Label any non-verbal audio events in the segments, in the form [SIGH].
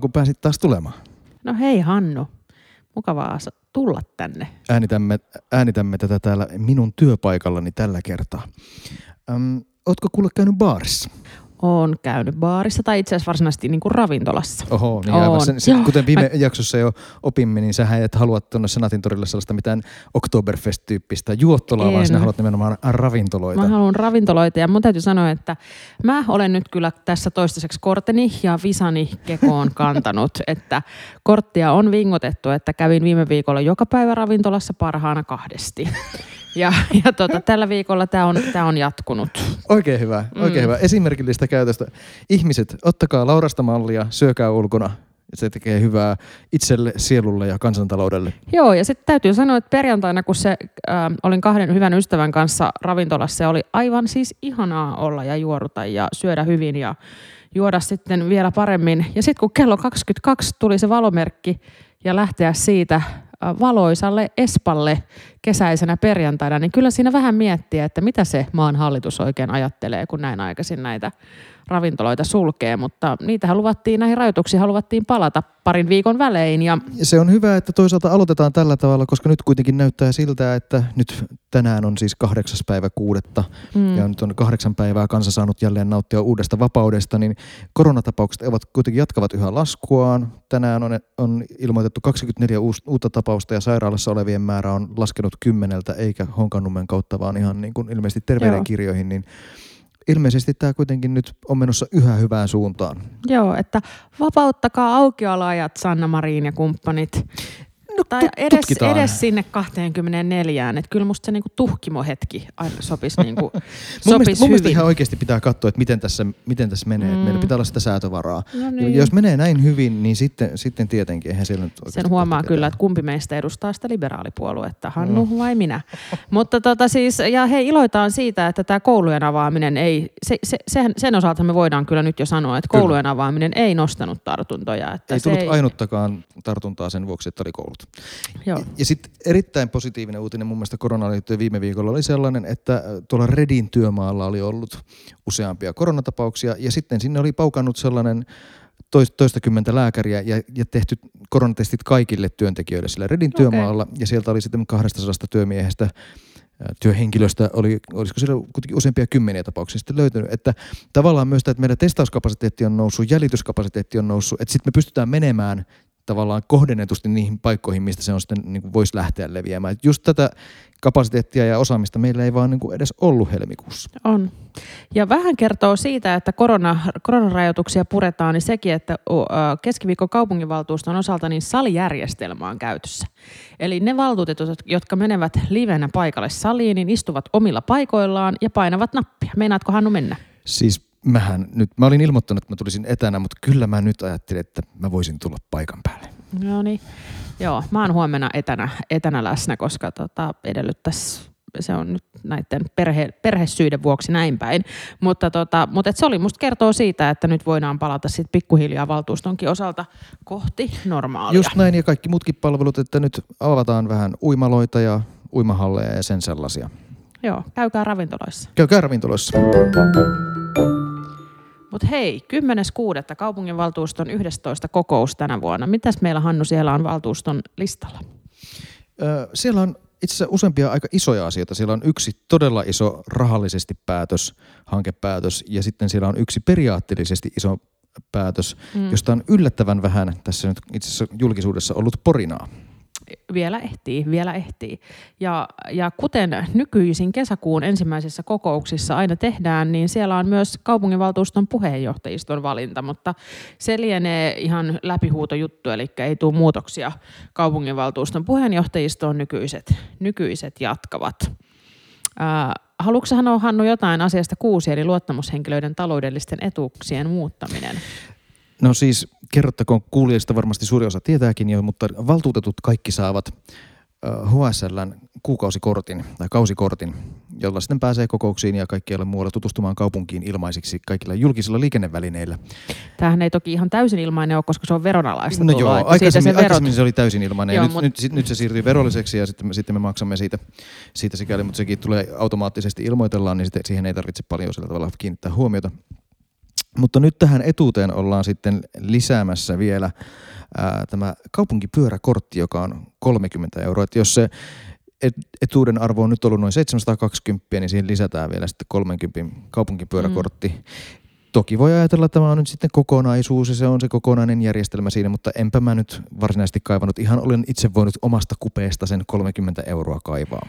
Mukavaa, kun pääsit taas tulemaan. No hei Hannu, mukavaa tulla tänne. Äänitämme, äänitämme tätä täällä minun työpaikallani tällä kertaa. Öm, ootko kuule käynyt baarissa? Oon käynyt baarissa tai itse asiassa varsinaisesti niin kuin ravintolassa. Oho, niin aivan. Sen, sen, kuten viime Mä... jaksossa jo opimme, niin sähän et halua tuonne Senaatin torille sellaista mitään Oktoberfest-tyyppistä juottolaa, en. vaan sinä haluat nimenomaan ravintoloita. Mä haluan ravintoloita ja mun täytyy sanoa, että mä olen nyt kyllä tässä toistaiseksi korteni ja visani kekoon [LAUGHS] kantanut, että korttia on vingotettu, että kävin viime viikolla joka päivä ravintolassa parhaana kahdesti. [LAUGHS] Ja, ja tota, tällä viikolla tämä on, tää on jatkunut. Oikein hyvä, oikein mm. hyvä. Esimerkillistä käytöstä. Ihmiset, ottakaa Laurasta mallia, syökää ulkona. Se tekee hyvää itselle, sielulle ja kansantaloudelle. Joo, ja sitten täytyy sanoa, että perjantaina, kun se, äh, olin kahden hyvän ystävän kanssa ravintolassa, se oli aivan siis ihanaa olla ja juoruta ja syödä hyvin ja juoda sitten vielä paremmin. Ja sitten kun kello 22 tuli se valomerkki ja lähteä siitä valoisalle Espalle kesäisenä perjantaina, niin kyllä siinä vähän miettiä, että mitä se maan hallitus oikein ajattelee, kun näin aikaisin näitä ravintoloita sulkee, mutta niitä luvattiin, näihin rajoituksiin haluattiin palata parin viikon välein. Ja... Se on hyvä, että toisaalta aloitetaan tällä tavalla, koska nyt kuitenkin näyttää siltä, että nyt tänään on siis kahdeksas päivä kuudetta mm. ja nyt on kahdeksan päivää kansa saanut jälleen nauttia uudesta vapaudesta, niin koronatapaukset ovat kuitenkin jatkavat yhä laskuaan. Tänään on, on ilmoitettu 24 uutta tapausta ja sairaalassa olevien määrä on laskenut kymmeneltä eikä Honkannummen kautta, vaan ihan niin kuin ilmeisesti terveydenkirjoihin, niin ilmeisesti tämä kuitenkin nyt on menossa yhä hyvään suuntaan. Joo, että vapauttakaa aukioloajat Sanna Marin ja kumppanit. No, tai edes, edes sinne 24. Että kyllä musta se niinku tuhkimo-hetki aina sopisi, [LAUGHS] niinku, sopis mun mielestä, hyvin. Mun mielestä ihan oikeasti pitää katsoa, että miten tässä, miten tässä menee. Mm. Meillä pitää olla sitä säätövaraa. No niin. Jos menee näin hyvin, niin sitten, sitten tietenkin eihän siellä nyt Sen huomaa kyllä, että kumpi meistä edustaa sitä liberaalipuoluetta, Hannu no. vai minä. Mutta tota siis, ja hei iloitaan siitä, että tämä koulujen avaaminen ei, se, se, sen, sen osalta me voidaan kyllä nyt jo sanoa, että koulujen kyllä. avaaminen ei nostanut tartuntoja. Että ei tullut ei... ainuttakaan tartuntaa sen vuoksi, että oli koulut. Joo. Ja, sitten erittäin positiivinen uutinen mun mielestä koronaan liittyen viime viikolla oli sellainen, että äh, tuolla Redin työmaalla oli ollut useampia koronatapauksia ja sitten sinne oli paukannut sellainen toistakymmentä lääkäriä ja, ja tehty koronatestit kaikille työntekijöille sillä Redin okay. työmaalla ja sieltä oli sitten 200 työmiehestä äh, työhenkilöstä oli, olisiko siellä kuitenkin useampia kymmeniä tapauksia sitten löytynyt, että tavallaan myös tämä, että meidän testauskapasiteetti on noussut, jäljityskapasiteetti on noussut, että sitten me pystytään menemään tavallaan kohdennetusti niihin paikkoihin, mistä se on sitten niin kuin voisi lähteä leviämään. Et just tätä kapasiteettia ja osaamista meillä ei vaan niin kuin edes ollut helmikuussa. On. Ja vähän kertoo siitä, että korona, koronarajoituksia puretaan, niin sekin, että keskiviikon kaupunginvaltuuston osalta niin salijärjestelmä on käytössä. Eli ne valtuutetut, jotka menevät livenä paikalle saliin, niin istuvat omilla paikoillaan ja painavat nappia. Meinaatko Hannu mennä? Siis mähän nyt, mä olin ilmoittanut, että mä tulisin etänä, mutta kyllä mä nyt ajattelin, että mä voisin tulla paikan päälle. No niin. Joo, mä oon huomenna etänä, etänä läsnä, koska tota, edellyttäisi se on nyt näiden perhe, perhesyiden vuoksi näin päin. Mutta, tota, mutta et se oli musta kertoo siitä, että nyt voidaan palata sitten pikkuhiljaa valtuustonkin osalta kohti normaalia. Just näin ja kaikki muutkin palvelut, että nyt avataan vähän uimaloita ja uimahalleja ja sen sellaisia. Joo, käykää ravintoloissa. Käykää ravintoloissa. Mutta hei, 10.6. kaupunginvaltuuston 11. kokous tänä vuonna. Mitäs meillä Hannu siellä on valtuuston listalla? Öö, siellä on itse asiassa useampia aika isoja asioita. Siellä on yksi todella iso rahallisesti päätös, hankepäätös, ja sitten siellä on yksi periaatteellisesti iso päätös, mm. josta on yllättävän vähän tässä nyt itse asiassa julkisuudessa ollut porinaa vielä ehtii, vielä ehtii. Ja, ja kuten nykyisin kesäkuun ensimmäisissä kokouksissa aina tehdään, niin siellä on myös kaupunginvaltuuston puheenjohtajiston valinta, mutta se lienee ihan läpihuutojuttu, eli ei tule muutoksia kaupunginvaltuuston puheenjohtajistoon, nykyiset, nykyiset jatkavat. Haluatko sanoa Hannu jotain asiasta kuusi, eli luottamushenkilöiden taloudellisten etuuksien muuttaminen? No siis kerrottakoon kuulijoista varmasti suuri osa tietääkin jo, mutta valtuutetut kaikki saavat HSLn kuukausikortin tai kausikortin, jolla sitten pääsee kokouksiin ja kaikkialle muualle tutustumaan kaupunkiin ilmaisiksi kaikilla julkisilla liikennevälineillä. Tämähän ei toki ihan täysin ilmainen ole, koska se on veronalaista No tuloa, joo, aikaisemmin, se, verot... aikaisemmin se oli täysin ilmainen joo, ja mutta... nyt, nyt, nyt se siirtyy verolliseksi ja sitten me, sitten me maksamme siitä, siitä sikäli, mutta sekin tulee automaattisesti ilmoitellaan, niin sitten siihen ei tarvitse paljon sillä tavalla kiinnittää huomiota. Mutta nyt tähän etuuteen ollaan sitten lisäämässä vielä ää, tämä kaupunkipyöräkortti, joka on 30 euroa. Et jos se etuuden arvo on nyt ollut noin 720, niin siihen lisätään vielä sitten 30 kaupunkipyöräkortti. Mm. Toki voi ajatella, että tämä on nyt sitten kokonaisuus ja se on se kokonainen järjestelmä siinä, mutta enpä mä nyt varsinaisesti kaivannut. Ihan olen itse voinut omasta kupeesta sen 30 euroa kaivaa.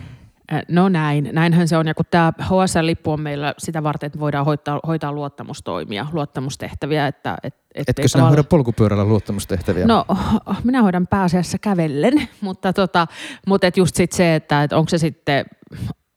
No näin, näinhän se on. Ja kun tämä HSL-lippu on meillä sitä varten, että voidaan hoitaa, hoitaa luottamustoimia, luottamustehtäviä. Että, et, et Etkö sinä tavalla... hoida polkupyörällä luottamustehtäviä? No, minä hoidan pääasiassa kävellen, [LAUGHS] mutta, tota, mutta et just sit se, että et onko se sitten,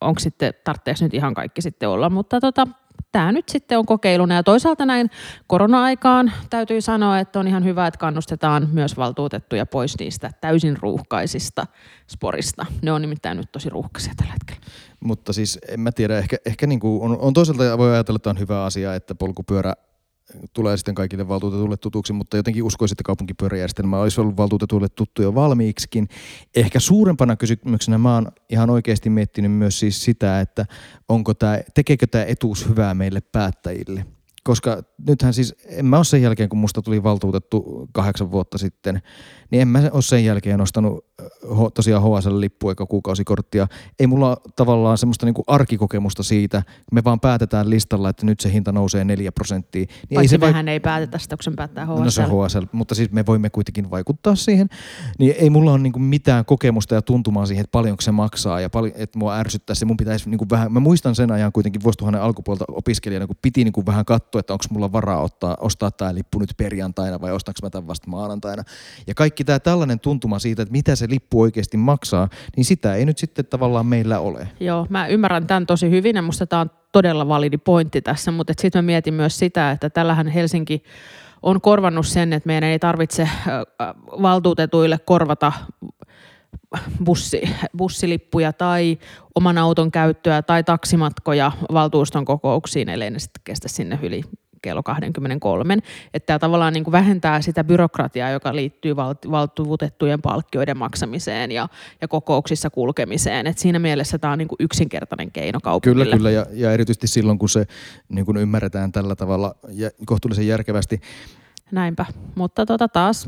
onko sitten, tarvitseeko nyt ihan kaikki sitten olla, mutta tota, tämä nyt sitten on kokeiluna. Ja toisaalta näin korona-aikaan täytyy sanoa, että on ihan hyvä, että kannustetaan myös valtuutettuja pois niistä täysin ruuhkaisista sporista. Ne on nimittäin nyt tosi ruuhkaisia tällä hetkellä. Mutta siis en mä tiedä, ehkä, ehkä niin kuin on, on toisaalta voi ajatella, että on hyvä asia, että polkupyörä tulee sitten kaikille valtuutetuille tutuksi, mutta jotenkin uskoisin, että kaupunkipyöräjärjestelmä olisi ollut valtuutetuille tuttu jo valmiiksikin. Ehkä suurempana kysymyksenä mä oon ihan oikeasti miettinyt myös siis sitä, että onko tämä, tekeekö tämä etuus hyvää meille päättäjille koska nythän siis, en mä ole sen jälkeen, kun musta tuli valtuutettu kahdeksan vuotta sitten, niin en mä ole sen jälkeen nostanut tosiaan HSL-lippua eikä kuukausikorttia. Ei mulla tavallaan semmoista niinku arkikokemusta siitä, me vaan päätetään listalla, että nyt se hinta nousee neljä prosenttia. Niin ei se mehän vaik- ei päätetä sitä, kun päättää HSL. No se on HSL, mutta siis me voimme kuitenkin vaikuttaa siihen. Niin ei mulla ole niinku mitään kokemusta ja tuntumaa siihen, että paljonko se maksaa ja paljon, että mua ärsyttää se. Mun pitäisi niinku vähän, mä muistan sen ajan kuitenkin vuosituhannen alkupuolta opiskelijana, kun piti niinku vähän katsoa, että onko mulla varaa ottaa, ostaa tämä lippu nyt perjantaina vai ostanko mä tämän vasta maanantaina. Ja kaikki tämä tällainen tuntuma siitä, että mitä se lippu oikeasti maksaa, niin sitä ei nyt sitten tavallaan meillä ole. Joo, mä ymmärrän tämän tosi hyvin ja musta tämä on todella validi pointti tässä, mutta sitten mä mietin myös sitä, että tällähän Helsinki on korvannut sen, että meidän ei tarvitse valtuutetuille korvata bussi, bussilippuja tai oman auton käyttöä tai taksimatkoja valtuuston kokouksiin, ellei ne sitten kestä sinne yli kello 23. Että tämä tavallaan niin kuin vähentää sitä byrokratiaa, joka liittyy valtuutettujen palkkioiden maksamiseen ja, ja kokouksissa kulkemiseen. Et siinä mielessä tämä on niin kuin yksinkertainen keino kaupungille. Kyllä, kyllä. Ja, ja erityisesti silloin, kun se niin kuin ymmärretään tällä tavalla ja kohtuullisen järkevästi. Näinpä, mutta tota taas,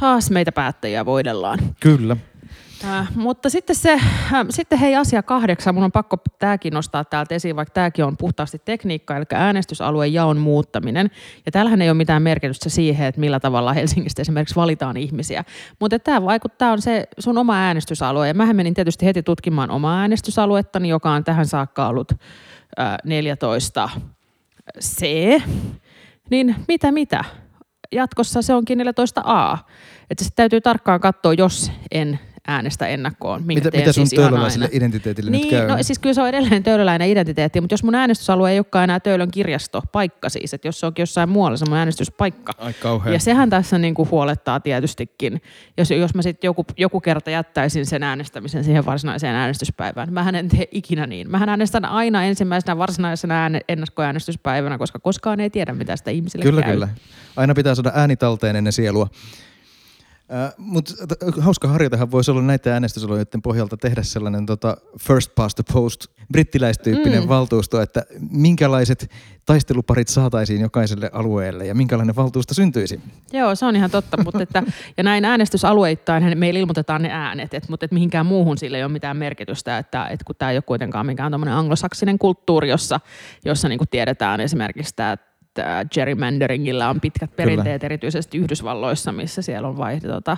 taas meitä päättäjiä voidellaan. Kyllä. Mutta sitten, se, äh, sitten hei asia kahdeksan, mun on pakko tämäkin nostaa täältä esiin, vaikka tämäkin on puhtaasti tekniikka, eli äänestysalueen jaon muuttaminen. Ja täällähän ei ole mitään merkitystä siihen, että millä tavalla Helsingistä esimerkiksi valitaan ihmisiä. Mutta tämä vaikuttaa, on se sun oma äänestysalue. Ja mähän menin tietysti heti tutkimaan omaa äänestysaluettani, joka on tähän saakka ollut äh, 14 C. Niin mitä mitä? Jatkossa se onkin 14A. Että se täytyy tarkkaan katsoa, jos en äänestä ennakkoon. Minkä mitä, mitä sun siis töölöläiselle identiteetille niin, nyt käy? No siis kyllä se on edelleen töölöläinen identiteetti, mutta jos mun äänestysalue ei olekaan enää Töölön kirjasto, paikka siis, että jos se onkin jossain muualla se mun äänestyspaikka. Ai kauhean. Ja sehän tässä niin kuin huolettaa tietystikin. Jos, jos mä sitten joku, joku kerta jättäisin sen äänestämisen siihen varsinaiseen äänestyspäivään, mä en tee ikinä niin. Mähän äänestän aina ensimmäisenä varsinaisena ääne, ennakkoäänestyspäivänä, koska koskaan ei tiedä, mitä sitä ihmisille Kyllä, käy. kyllä. Aina pitää saada ääni talteen ennen sielua. Äh, Mutta hauska harjoitehan voisi olla näitä äänestysolojen pohjalta tehdä sellainen tota, first past the post brittiläistyyppinen mm. valtuusto, että minkälaiset taisteluparit saataisiin jokaiselle alueelle ja minkälainen valtuusto syntyisi. Joo, se on ihan totta, mutta että, [LAUGHS] ja näin äänestysalueittain meillä ilmoitetaan ne äänet, et, mutta että mihinkään muuhun sille ei ole mitään merkitystä, että, että kun tämä ei ole kuitenkaan mikään anglosaksinen kulttuuri, jossa, jossa niin tiedetään esimerkiksi tämä että gerrymanderingilla on pitkät perinteet Kyllä. erityisesti Yhdysvalloissa, missä siellä on vai, tota,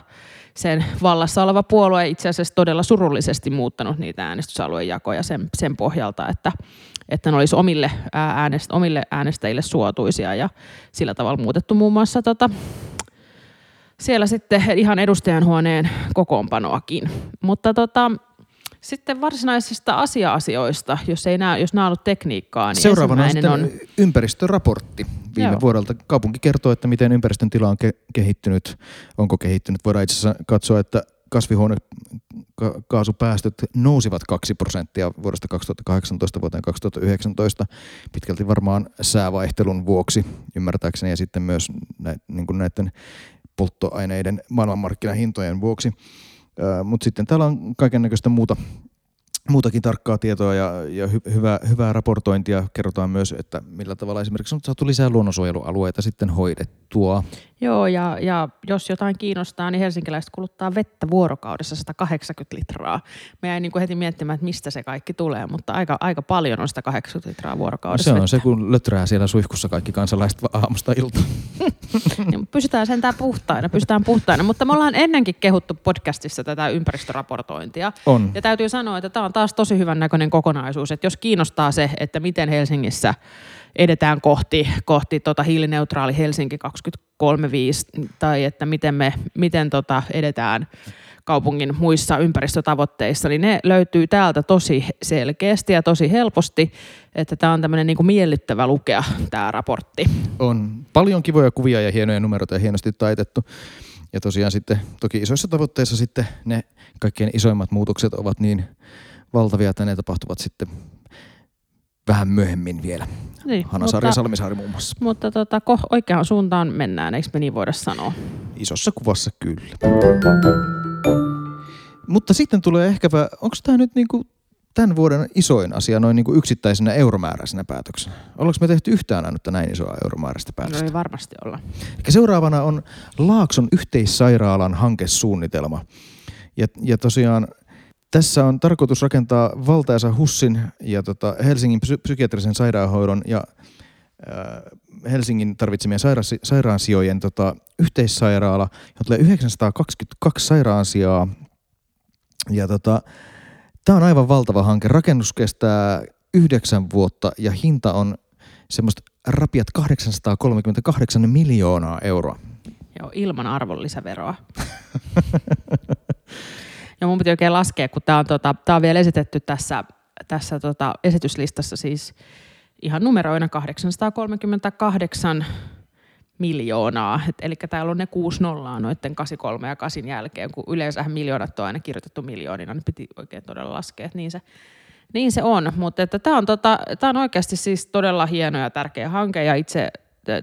sen vallassa oleva puolue itse asiassa todella surullisesti muuttanut niitä äänestysaluejakoja sen, sen pohjalta, että, että ne olisi omille, äänest, omille äänestäjille suotuisia ja sillä tavalla muutettu muun muassa tota, siellä sitten ihan edustajanhuoneen kokoonpanoakin. Mutta tota, sitten varsinaisista asia-asioista, jos, ei nää, jos nämä on ollut tekniikkaa, niin Seuraavana on sitten on... ympäristöraportti viime Joo. vuodelta. Kaupunki kertoo, että miten ympäristön tila on ke- kehittynyt, onko kehittynyt. Voidaan itse asiassa katsoa, että kasvihuonekaasupäästöt nousivat 2 prosenttia vuodesta 2018 vuoteen 2019, pitkälti varmaan säävaihtelun vuoksi ymmärtääkseni ja sitten myös näiden, niin näiden polttoaineiden maailmanmarkkinahintojen vuoksi. Mutta sitten täällä on kaiken näköistä muuta muutakin tarkkaa tietoa ja, ja hy, hyvää, hyvää raportointia. Kerrotaan myös, että millä tavalla esimerkiksi on saatu lisää luonnonsuojelualueita sitten hoidettua. Joo, ja, ja jos jotain kiinnostaa, niin helsinkiläiset kuluttaa vettä vuorokaudessa 180 litraa. Me jäin niin kuin heti miettimään, että mistä se kaikki tulee, mutta aika, aika paljon on 180 litraa vuorokaudessa no Se on vettä. se, kun löträä siellä suihkussa kaikki kansalaiset aamusta ilta. [LAUGHS] niin pysytään sentään puhtaina, pysytään puhtaina. Mutta me ollaan ennenkin kehuttu podcastissa tätä ympäristöraportointia. On. Ja täytyy sanoa, että tämä on taas tosi hyvän näköinen kokonaisuus, että jos kiinnostaa se, että miten Helsingissä edetään kohti, kohti tota hiilineutraali Helsinki 2035 tai että miten me miten tota edetään kaupungin muissa ympäristötavoitteissa, niin ne löytyy täältä tosi selkeästi ja tosi helposti, että tämä on tämmöinen niin kuin miellyttävä lukea tämä raportti. On paljon kivoja kuvia ja hienoja numeroita ja hienosti taitettu. Ja tosiaan sitten toki isoissa tavoitteissa sitten ne kaikkein isoimmat muutokset ovat niin valtavia, että ne tapahtuvat sitten vähän myöhemmin vielä. Niin, Hanna Sarja Salmisaari muun muassa. Mutta tota, ko, oikeaan suuntaan mennään, eikö me niin voida sanoa? Isossa kuvassa kyllä. Mutta sitten tulee ehkäpä, onko tämä nyt niinku tämän vuoden isoin asia noin niinku yksittäisenä euromääräisenä päätöksenä? Ollaanko me tehty yhtään ainutta näin isoa euromääräistä päätöstä? No ei varmasti olla. Eli seuraavana on Laakson yhteissairaalan hankesuunnitelma. Ja, ja tosiaan tässä on tarkoitus rakentaa valtaisa Hussin ja tota Helsingin psy- psykiatrisen sairaanhoidon ja äh, Helsingin tarvitsemien saira- sairaansijojen tota, yhteissairaala, johon tulee 922 sairaansijaa. Ja tota, tämä on aivan valtava hanke. Rakennus kestää yhdeksän vuotta ja hinta on semmoista rapiat 838 miljoonaa euroa. Joo, ilman arvonlisäveroa. [LAUGHS] Ja mun piti oikein laskea, kun tämä on, tota, tää on vielä esitetty tässä, tässä tota esityslistassa siis ihan numeroina 838 miljoonaa. Et, eli täällä on ne kuusi nollaa noiden 83 ja 8 jälkeen, kun yleensähän miljoonat on aina kirjoitettu miljoonina, niin piti oikein todella laskea, niin se, niin se on. Mutta tämä on, tota, on oikeasti siis todella hieno ja tärkeä hanke ja itse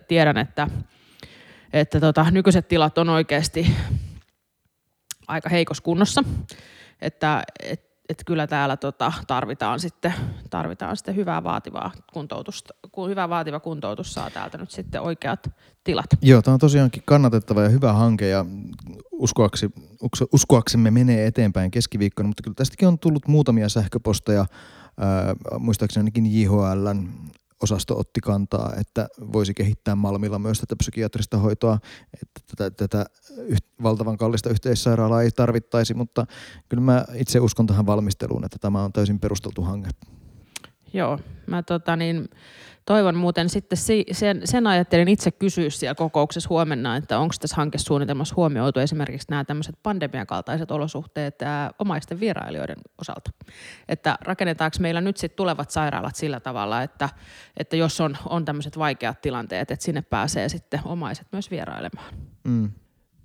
tiedän, että, että tota, nykyiset tilat on oikeasti aika heikossa kunnossa. Että et, et kyllä täällä tota, tarvitaan, sitten, tarvitaan sitten hyvää vaativaa kuntoutusta. Kun hyvä vaativa kuntoutus saa täältä nyt sitten oikeat tilat. Joo, tämä on tosiaankin kannatettava ja hyvä hanke ja uskoaksi, uskoaksemme menee eteenpäin keskiviikkona, mutta kyllä tästäkin on tullut muutamia sähköposteja, ää, muistaakseni ainakin JHLn osasto otti kantaa, että voisi kehittää Malmilla myös tätä psykiatrista hoitoa, että tätä, tätä valtavan kallista yhteissairaalaa ei tarvittaisi, mutta kyllä mä itse uskon tähän valmisteluun, että tämä on täysin perusteltu hanke. Joo, mä tota niin, toivon muuten sitten sen, sen ajattelin itse kysyä siellä kokouksessa huomenna, että onko tässä hankesuunnitelmassa huomioitu esimerkiksi nämä tämmöiset pandemian kaltaiset olosuhteet ää, omaisten vierailijoiden osalta. Että rakennetaanko meillä nyt sitten tulevat sairaalat sillä tavalla, että, että jos on, on tämmöiset vaikeat tilanteet, että sinne pääsee sitten omaiset myös vierailemaan. Mm.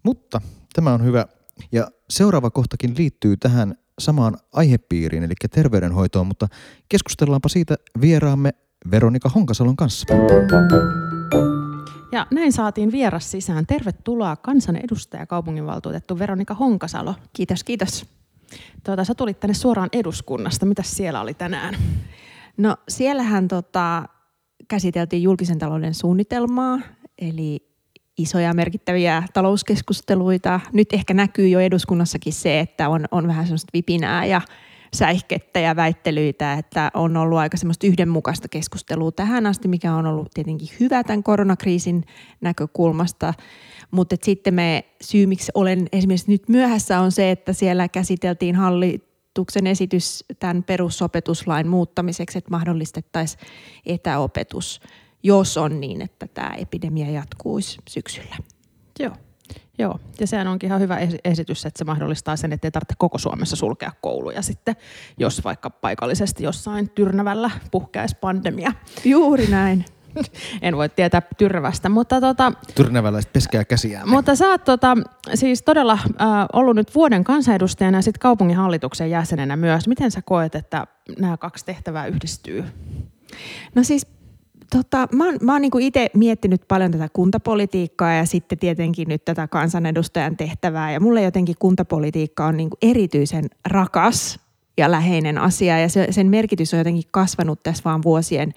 Mutta tämä on hyvä. Ja seuraava kohtakin liittyy tähän samaan aihepiiriin, eli terveydenhoitoon, mutta keskustellaanpa siitä vieraamme Veronika Honkasalon kanssa. Ja näin saatiin vieras sisään. Tervetuloa kansanedustaja kaupunginvaltuutettu Veronika Honkasalo. Kiitos, kiitos. Tuota, sä tulit tänne suoraan eduskunnasta. Mitä siellä oli tänään? No siellähän tota, käsiteltiin julkisen talouden suunnitelmaa, eli isoja merkittäviä talouskeskusteluita. Nyt ehkä näkyy jo eduskunnassakin se, että on, on vähän sellaista vipinää ja säihkettä ja väittelyitä, että on ollut aika semmoista yhdenmukaista keskustelua tähän asti, mikä on ollut tietenkin hyvä tämän koronakriisin näkökulmasta. Mutta sitten me syy, miksi olen esimerkiksi nyt myöhässä, on se, että siellä käsiteltiin hallituksen esitys tämän perusopetuslain muuttamiseksi, että mahdollistettaisiin etäopetus, jos on niin, että tämä epidemia jatkuisi syksyllä. Joo. Joo, ja sehän onkin ihan hyvä esitys, että se mahdollistaa sen, että ei tarvitse koko Suomessa sulkea kouluja sitten, jos vaikka paikallisesti jossain Tyrnävällä puhkeaisi pandemia. Juuri näin. [LAUGHS] en voi tietää Tyrvästä, mutta tota... Tyrnäväläiset peskää käsiään. Mutta sä oot tota, siis todella äh, ollut nyt vuoden kansanedustajana ja sitten kaupunginhallituksen jäsenenä myös. Miten sä koet, että nämä kaksi tehtävää yhdistyy? No siis Tota, mä oon, mä oon niinku itse miettinyt paljon tätä kuntapolitiikkaa ja sitten tietenkin nyt tätä kansanedustajan tehtävää. Ja mulle jotenkin kuntapolitiikka on niinku erityisen rakas ja läheinen asia. Ja se, sen merkitys on jotenkin kasvanut tässä vaan vuosien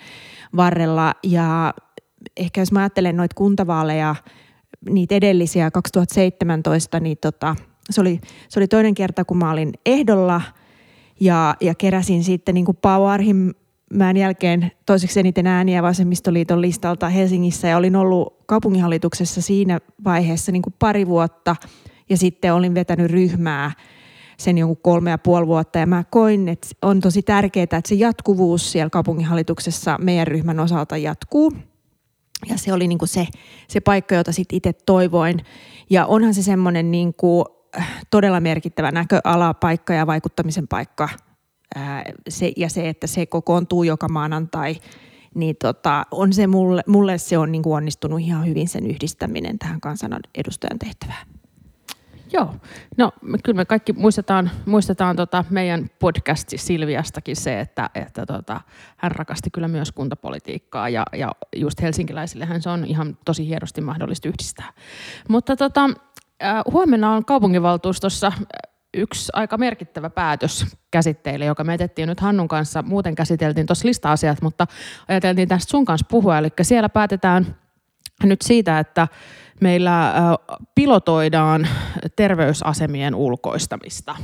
varrella. Ja ehkä jos mä ajattelen noita kuntavaaleja, niitä edellisiä 2017, niin tota, se, oli, se oli toinen kerta, kun mä olin ehdolla. Ja, ja keräsin sitten niin kuin Pau Arhimäen jälkeen toiseksi eniten ääniä vasemmistoliiton listalta Helsingissä ja olin ollut kaupunginhallituksessa siinä vaiheessa niin kuin pari vuotta ja sitten olin vetänyt ryhmää sen jonkun kolme ja puoli vuotta ja mä koin, että on tosi tärkeää, että se jatkuvuus siellä kaupunginhallituksessa meidän ryhmän osalta jatkuu. Ja se oli niin kuin se, se paikka, jota sitten itse toivoin. Ja onhan se semmoinen niin äh, todella merkittävä näköala, paikka ja vaikuttamisen paikka. Ää, se, ja se, että se kokoontuu joka maanantai, niin tota, on se mulle, mulle se on niin kuin onnistunut ihan hyvin sen yhdistäminen tähän kansanedustajan tehtävään. Joo, no kyllä me kaikki muistetaan, muistetaan tota meidän podcasti Silviastakin se, että, että tota, hän rakasti kyllä myös kuntapolitiikkaa ja, ja just helsinkiläisillehän se on ihan tosi hienosti mahdollista yhdistää. Mutta tota, huomenna on kaupunginvaltuustossa yksi aika merkittävä päätös käsitteille, joka me etettiin nyt Hannun kanssa. Muuten käsiteltiin tuossa lista-asiat, mutta ajateltiin tästä sun kanssa puhua. Eli siellä päätetään nyt siitä, että meillä pilotoidaan terveysasemien ulkoistamista.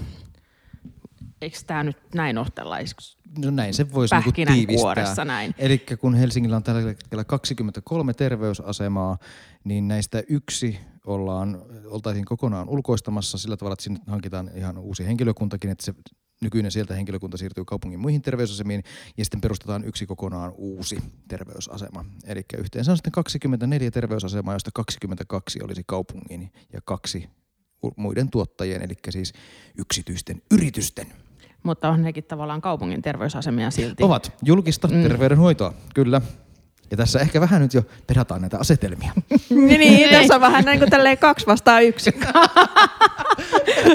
Eikö tämä nyt näin ole tällaisiksi No näin se voisi niinku tiivistää. näin. Eli kun Helsingillä on tällä hetkellä 23 terveysasemaa, niin näistä yksi ollaan, oltaisiin kokonaan ulkoistamassa sillä tavalla, että sinne hankitaan ihan uusi henkilökuntakin, että se nykyinen sieltä henkilökunta siirtyy kaupungin muihin terveysasemiin ja sitten perustetaan yksi kokonaan uusi terveysasema. Eli yhteensä on sitten 24 terveysasemaa, joista 22 olisi kaupungin ja kaksi muiden tuottajien, eli siis yksityisten yritysten. Mutta on nekin tavallaan kaupungin terveysasemia silti. Ovat julkista mm. terveydenhoitoa, kyllä. Ja tässä ehkä vähän nyt jo pedataan näitä asetelmia. [LAUGHS] niin, niin, tässä on vähän niin kuin tälleen kaksi vastaan yksi. [LAUGHS]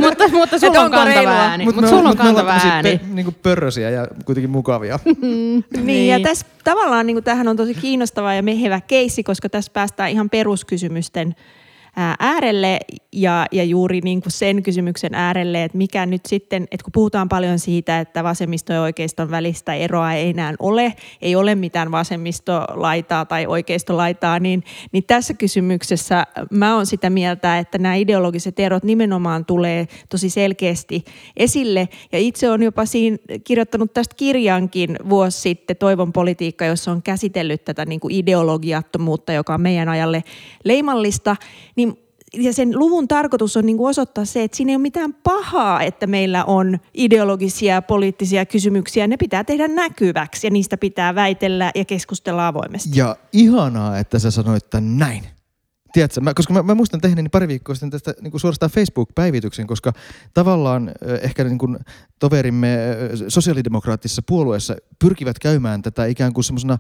mutta, mutta sulla on kantava ääni. Mutta mut sulla on kantava ääni. Pe, niin kuin pörrösiä ja kuitenkin mukavia. [LAUGHS] niin, niin, ja tässä tavallaan niin kuin, tämähän on tosi kiinnostava ja mehevä keissi, koska tässä päästään ihan peruskysymysten äärelle ja, ja juuri niin kuin sen kysymyksen äärelle, että mikä nyt sitten, että kun puhutaan paljon siitä, että vasemmisto ja oikeiston välistä eroa ei enää ole, ei ole mitään vasemmistolaitaa tai oikeistolaitaa, niin, niin tässä kysymyksessä mä oon sitä mieltä, että nämä ideologiset erot nimenomaan tulee tosi selkeästi esille. Ja itse on jopa siinä kirjoittanut tästä kirjankin vuosi sitten Toivon politiikka, jossa on käsitellyt tätä niin kuin ideologiattomuutta, joka on meidän ajalle leimallista, niin ja sen luvun tarkoitus on niin kuin osoittaa se, että siinä ei ole mitään pahaa, että meillä on ideologisia ja poliittisia kysymyksiä. Ne pitää tehdä näkyväksi ja niistä pitää väitellä ja keskustella avoimesti. Ja ihanaa, että sä sanoit tämän näin. Tiedätkö, mä, koska mä, mä muistan tehneeni pari viikkoa sitten tästä niin kuin suorastaan Facebook-päivityksen, koska tavallaan ehkä niin kuin toverimme sosiaalidemokraattisessa puolueessa pyrkivät käymään tätä ikään kuin semmoisena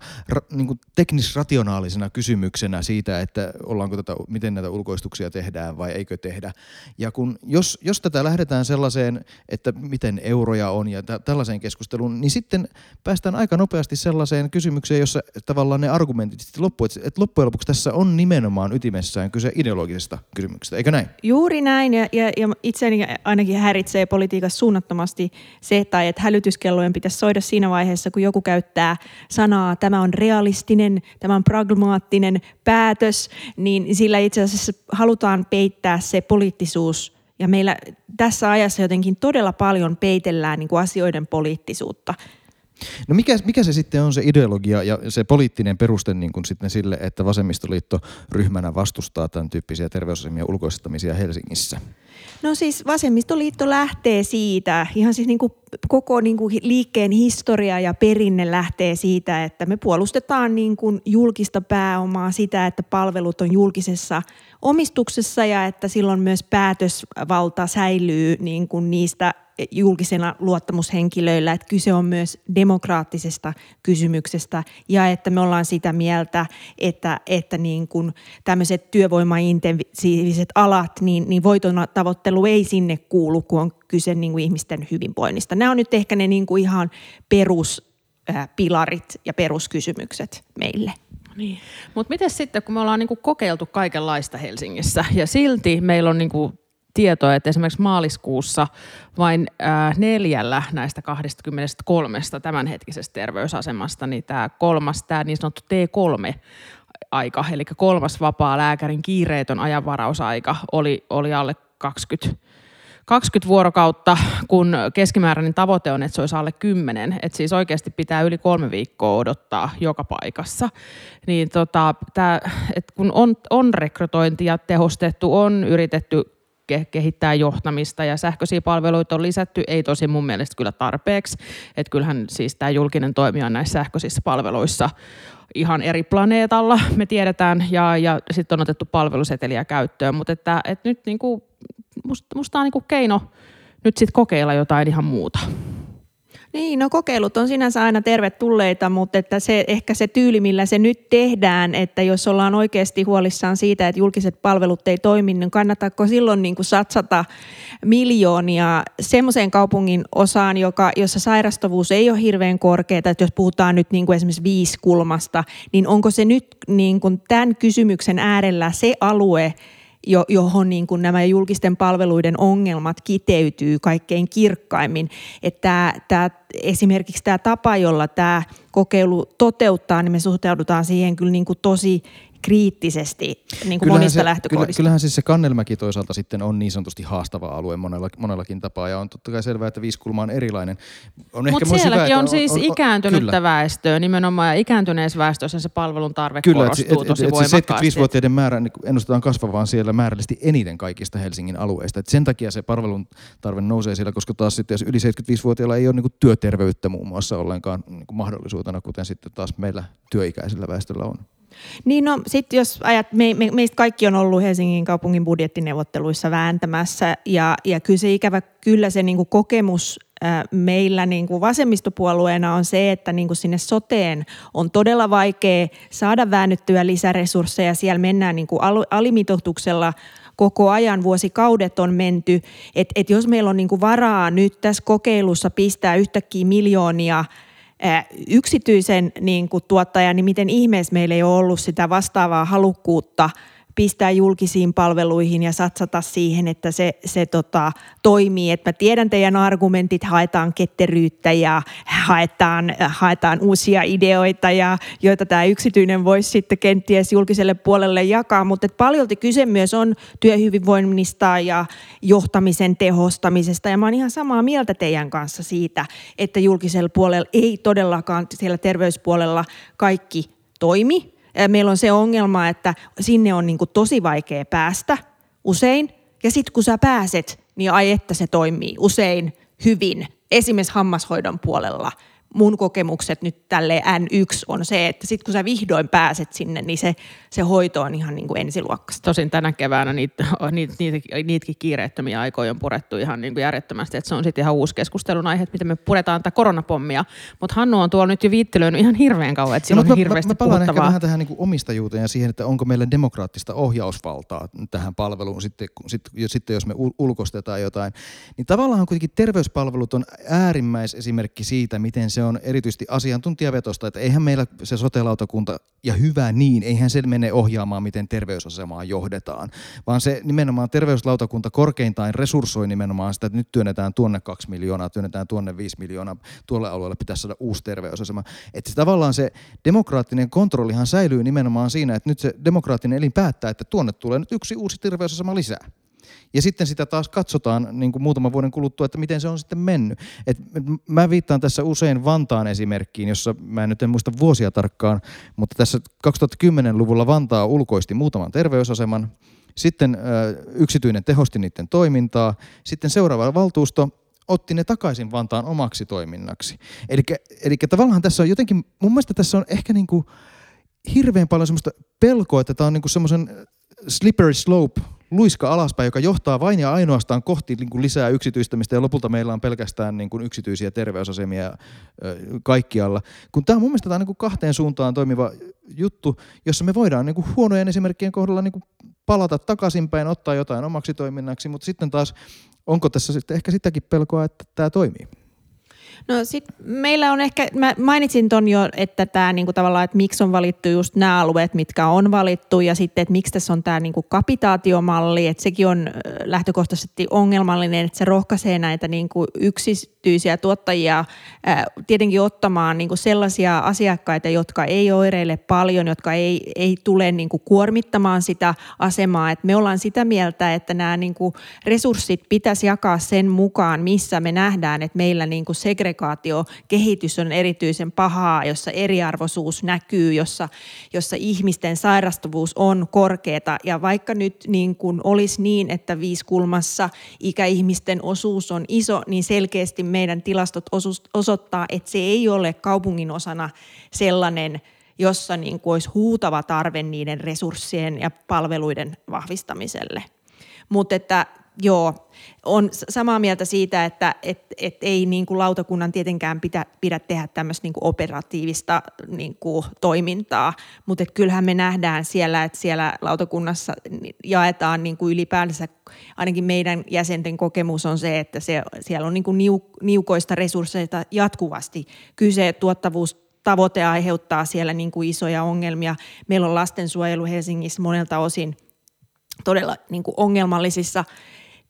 niin teknisrationaalisena kysymyksenä siitä, että ollaanko tätä, miten näitä ulkoistuksia tehdään vai eikö tehdä. Ja kun, jos, jos tätä lähdetään sellaiseen, että miten euroja on ja t- tällaiseen keskusteluun, niin sitten päästään aika nopeasti sellaiseen kysymykseen, jossa tavallaan ne argumentit sitten loppuu. Että, että loppujen lopuksi tässä on nimenomaan ytimessään kyse ideologisesta kysymyksestä, eikö näin? Juuri näin ja, ja, ja itseäni ainakin häiritsee politiikassa suunnattomasti se, tai että hälytyskellojen pitäisi soida siinä vaiheessa, kun joku käyttää sanaa, tämä on realistinen, tämä on pragmaattinen päätös, niin sillä itse asiassa halutaan peittää se poliittisuus ja meillä tässä ajassa jotenkin todella paljon peitellään niin kuin asioiden poliittisuutta. No mikä, mikä se sitten on se ideologia ja se poliittinen peruste niin kuin sitten sille, että vasemmistoliitto ryhmänä vastustaa tämän tyyppisiä terveysasemia ulkoistamisia Helsingissä? No siis vasemmistoliitto lähtee siitä, ihan siis niin kuin koko niin kuin liikkeen historia ja perinne lähtee siitä, että me puolustetaan niin kuin julkista pääomaa, sitä, että palvelut on julkisessa omistuksessa ja että silloin myös päätösvalta säilyy niin kuin niistä julkisena luottamushenkilöillä, että kyse on myös demokraattisesta kysymyksestä ja että me ollaan sitä mieltä, että, että niin kuin tämmöiset työvoimaintensiiviset alat, niin, niin voiton tavoittelu ei sinne kuulu, kun on kyse niin kuin ihmisten hyvinvoinnista. Nämä on nyt ehkä ne niin kuin ihan peruspilarit ja peruskysymykset meille. Niin. Mutta miten sitten, kun me ollaan niinku kokeiltu kaikenlaista Helsingissä ja silti meillä on niinku tietoa, että esimerkiksi maaliskuussa vain äh, neljällä näistä 23 tämänhetkisestä terveysasemasta, niin tämä kolmas, tämä niin sanottu T3 aika, eli kolmas vapaa lääkärin kiireetön ajanvarausaika oli, oli alle 20 20 vuorokautta, kun keskimääräinen tavoite on, että se olisi alle 10, että siis oikeasti pitää yli kolme viikkoa odottaa joka paikassa. Niin tota, tää, et kun on, on rekrytointia tehostettu, on yritetty kehittää johtamista ja sähköisiä palveluita on lisätty, ei tosi mun mielestä kyllä tarpeeksi. Että kyllähän siis tämä julkinen toimija on näissä sähköisissä palveluissa ihan eri planeetalla, me tiedetään, ja, ja sitten on otettu palveluseteliä käyttöön, mutta että, että nyt niinku, musta, musta on niinku keino nyt sitten kokeilla jotain ihan muuta. Niin, no kokeilut on sinänsä aina tervetulleita, mutta että se, ehkä se tyyli, millä se nyt tehdään, että jos ollaan oikeasti huolissaan siitä, että julkiset palvelut ei toimi, niin kannattaako silloin niin kuin satsata miljoonia semmoiseen kaupungin osaan, joka, jossa sairastavuus ei ole hirveän korkeaa, että jos puhutaan nyt niin kuin esimerkiksi viiskulmasta, niin onko se nyt niin kuin tämän kysymyksen äärellä se alue, johon niin kuin nämä julkisten palveluiden ongelmat kiteytyy kaikkein kirkkaimmin. Että tämä, esimerkiksi tämä tapa, jolla tämä kokeilu toteuttaa, niin me suhtaudutaan siihen kyllä niin kuin tosi kriittisesti niin kuin monista se, lähtökohdista. Kyllähän siis se Kannelmäki toisaalta sitten on niin sanotusti haastava alue monella, monellakin tapaa ja on totta kai selvää, että viiskulma on erilainen. Mutta sielläkin hyvä, on, on siis on, ikääntynyttä kyllä. väestöä nimenomaan ja ikääntyneessä väestössä se palvelun tarve kyllä, korostuu et, tosi et, et, et 75-vuotiaiden määrä niin ennustetaan kasvavaan siellä määrällisesti eniten kaikista Helsingin alueista. Et sen takia se palvelun tarve nousee siellä, koska taas sitten jos yli 75-vuotiailla ei ole niin kuin työterveyttä muun muassa ollenkaan niin kuin mahdollisuutena, kuten sitten taas meillä työikäisellä väestöllä on. Niin no sitten jos ajat, me, me, meistä kaikki on ollut Helsingin kaupungin budjettineuvotteluissa vääntämässä ja, ja kyllä se ikävä, kyllä se niinku kokemus meillä niinku vasemmistopuolueena on se, että niinku sinne soteen on todella vaikea saada väännyttyä lisäresursseja. Siellä mennään niinku al, alimitoituksella koko ajan, vuosikaudet on menty. Että et jos meillä on niinku varaa nyt tässä kokeilussa pistää yhtäkkiä miljoonia – yksityisen niin kuin tuottajan, niin miten ihmeessä meillä ei ole ollut sitä vastaavaa halukkuutta – pistää julkisiin palveluihin ja satsata siihen, että se, se tota, toimii. Et mä tiedän teidän argumentit, haetaan ketteryyttä ja haetaan, haetaan uusia ideoita, ja, joita tämä yksityinen voisi sitten kenties julkiselle puolelle jakaa, mutta paljolti kyse myös on työhyvinvoinnista ja johtamisen tehostamisesta, ja mä oon ihan samaa mieltä teidän kanssa siitä, että julkisella puolella ei todellakaan siellä terveyspuolella kaikki toimi, Meillä on se ongelma, että sinne on niin kuin tosi vaikea päästä usein. Ja sitten kun sä pääset, niin ai että se toimii usein hyvin. Esimerkiksi hammashoidon puolella – mun kokemukset nyt tälle N1 on se, että sitten kun sä vihdoin pääset sinne, niin se, se hoito on ihan niin kuin ensiluokkasta. Tosin tänä keväänä niitä, [LAUGHS] niitä, niitä, niitäkin kiireettömiä aikoja on purettu ihan niin kuin järjettömästi, että se on sitten ihan uusi keskustelun aihe, että miten me puretaan tätä koronapommia. Mutta Hannu on tuolla nyt jo viittelöinyt ihan hirveän kauan, että sillä on mä, hirveästi mä, mä palaan ehkä vähän tähän niin kuin omistajuuteen ja siihen, että onko meillä demokraattista ohjausvaltaa tähän palveluun sitten, sitten, sitten jos me ulkostetaan jotain. Niin tavallaan kuitenkin terveyspalvelut on äärimmäisesimerkki siitä, miten se se on erityisesti asiantuntijavetosta, että eihän meillä se sotelautakunta, ja hyvä niin, eihän se mene ohjaamaan, miten terveysasemaa johdetaan, vaan se nimenomaan terveyslautakunta korkeintaan resurssoi nimenomaan sitä, että nyt työnnetään tuonne kaksi miljoonaa, työnnetään tuonne viisi miljoonaa, tuolle alueelle pitäisi saada uusi terveysasema. Että tavallaan se demokraattinen kontrollihan säilyy nimenomaan siinä, että nyt se demokraattinen elin päättää, että tuonne tulee nyt yksi uusi terveysasema lisää. Ja sitten sitä taas katsotaan niin kuin muutaman vuoden kuluttua, että miten se on sitten mennyt. Et mä viittaan tässä usein Vantaan esimerkkiin, jossa mä en nyt en muista vuosia tarkkaan, mutta tässä 2010-luvulla Vantaa ulkoisti muutaman terveysaseman. Sitten ö, yksityinen tehosti niiden toimintaa. Sitten seuraava valtuusto otti ne takaisin Vantaan omaksi toiminnaksi. Eli tavallaan tässä on jotenkin, mun mielestä tässä on ehkä niin kuin hirveän paljon semmoista pelkoa, että tämä on niin kuin semmoisen slippery slope luiska alaspäin, joka johtaa vain ja ainoastaan kohti niin kuin lisää yksityistämistä ja lopulta meillä on pelkästään niin kuin yksityisiä terveysasemia kaikkialla. Kun tämä on mun mielestä tämä on niin kuin kahteen suuntaan toimiva juttu, jossa me voidaan niin kuin huonojen esimerkkien kohdalla niin kuin palata takaisinpäin, ottaa jotain omaksi toiminnaksi, mutta sitten taas onko tässä sitten ehkä sitäkin pelkoa, että tämä toimii? No sit meillä on ehkä, mä mainitsin ton jo, että tämä niinku tavallaan, että miksi on valittu just nämä alueet, mitkä on valittu ja sitten, että miksi tässä on tämä niinku kapitaatiomalli, että sekin on lähtökohtaisesti ongelmallinen, että se rohkaisee näitä niinku yksityisiä tuottajia ää, tietenkin ottamaan niinku sellaisia asiakkaita, jotka ei oireile paljon, jotka ei, ei tule niinku kuormittamaan sitä asemaa, että me ollaan sitä mieltä, että nämä niinku resurssit pitäisi jakaa sen mukaan, missä me nähdään, että meillä niinku segregaatio kehitys on erityisen pahaa, jossa eriarvoisuus näkyy, jossa, jossa ihmisten sairastuvuus on korkeata. Ja vaikka nyt niin kuin olisi niin, että viiskulmassa ikäihmisten osuus on iso, niin selkeästi meidän tilastot osoittaa, että se ei ole kaupungin osana sellainen, jossa niin kuin olisi huutava tarve niiden resurssien ja palveluiden vahvistamiselle. Mutta että joo, on samaa mieltä siitä, että et, et ei niin kuin lautakunnan tietenkään pidä, pidä tehdä tämmöistä niin kuin operatiivista niin kuin toimintaa, mutta et kyllähän me nähdään siellä, että siellä lautakunnassa jaetaan niin kuin ylipäänsä, ainakin meidän jäsenten kokemus on se, että se, siellä on niin kuin niukoista resursseista jatkuvasti kyse, tuottavuus tavoite aiheuttaa siellä niin kuin isoja ongelmia. Meillä on lastensuojelu Helsingissä monelta osin todella niin kuin ongelmallisissa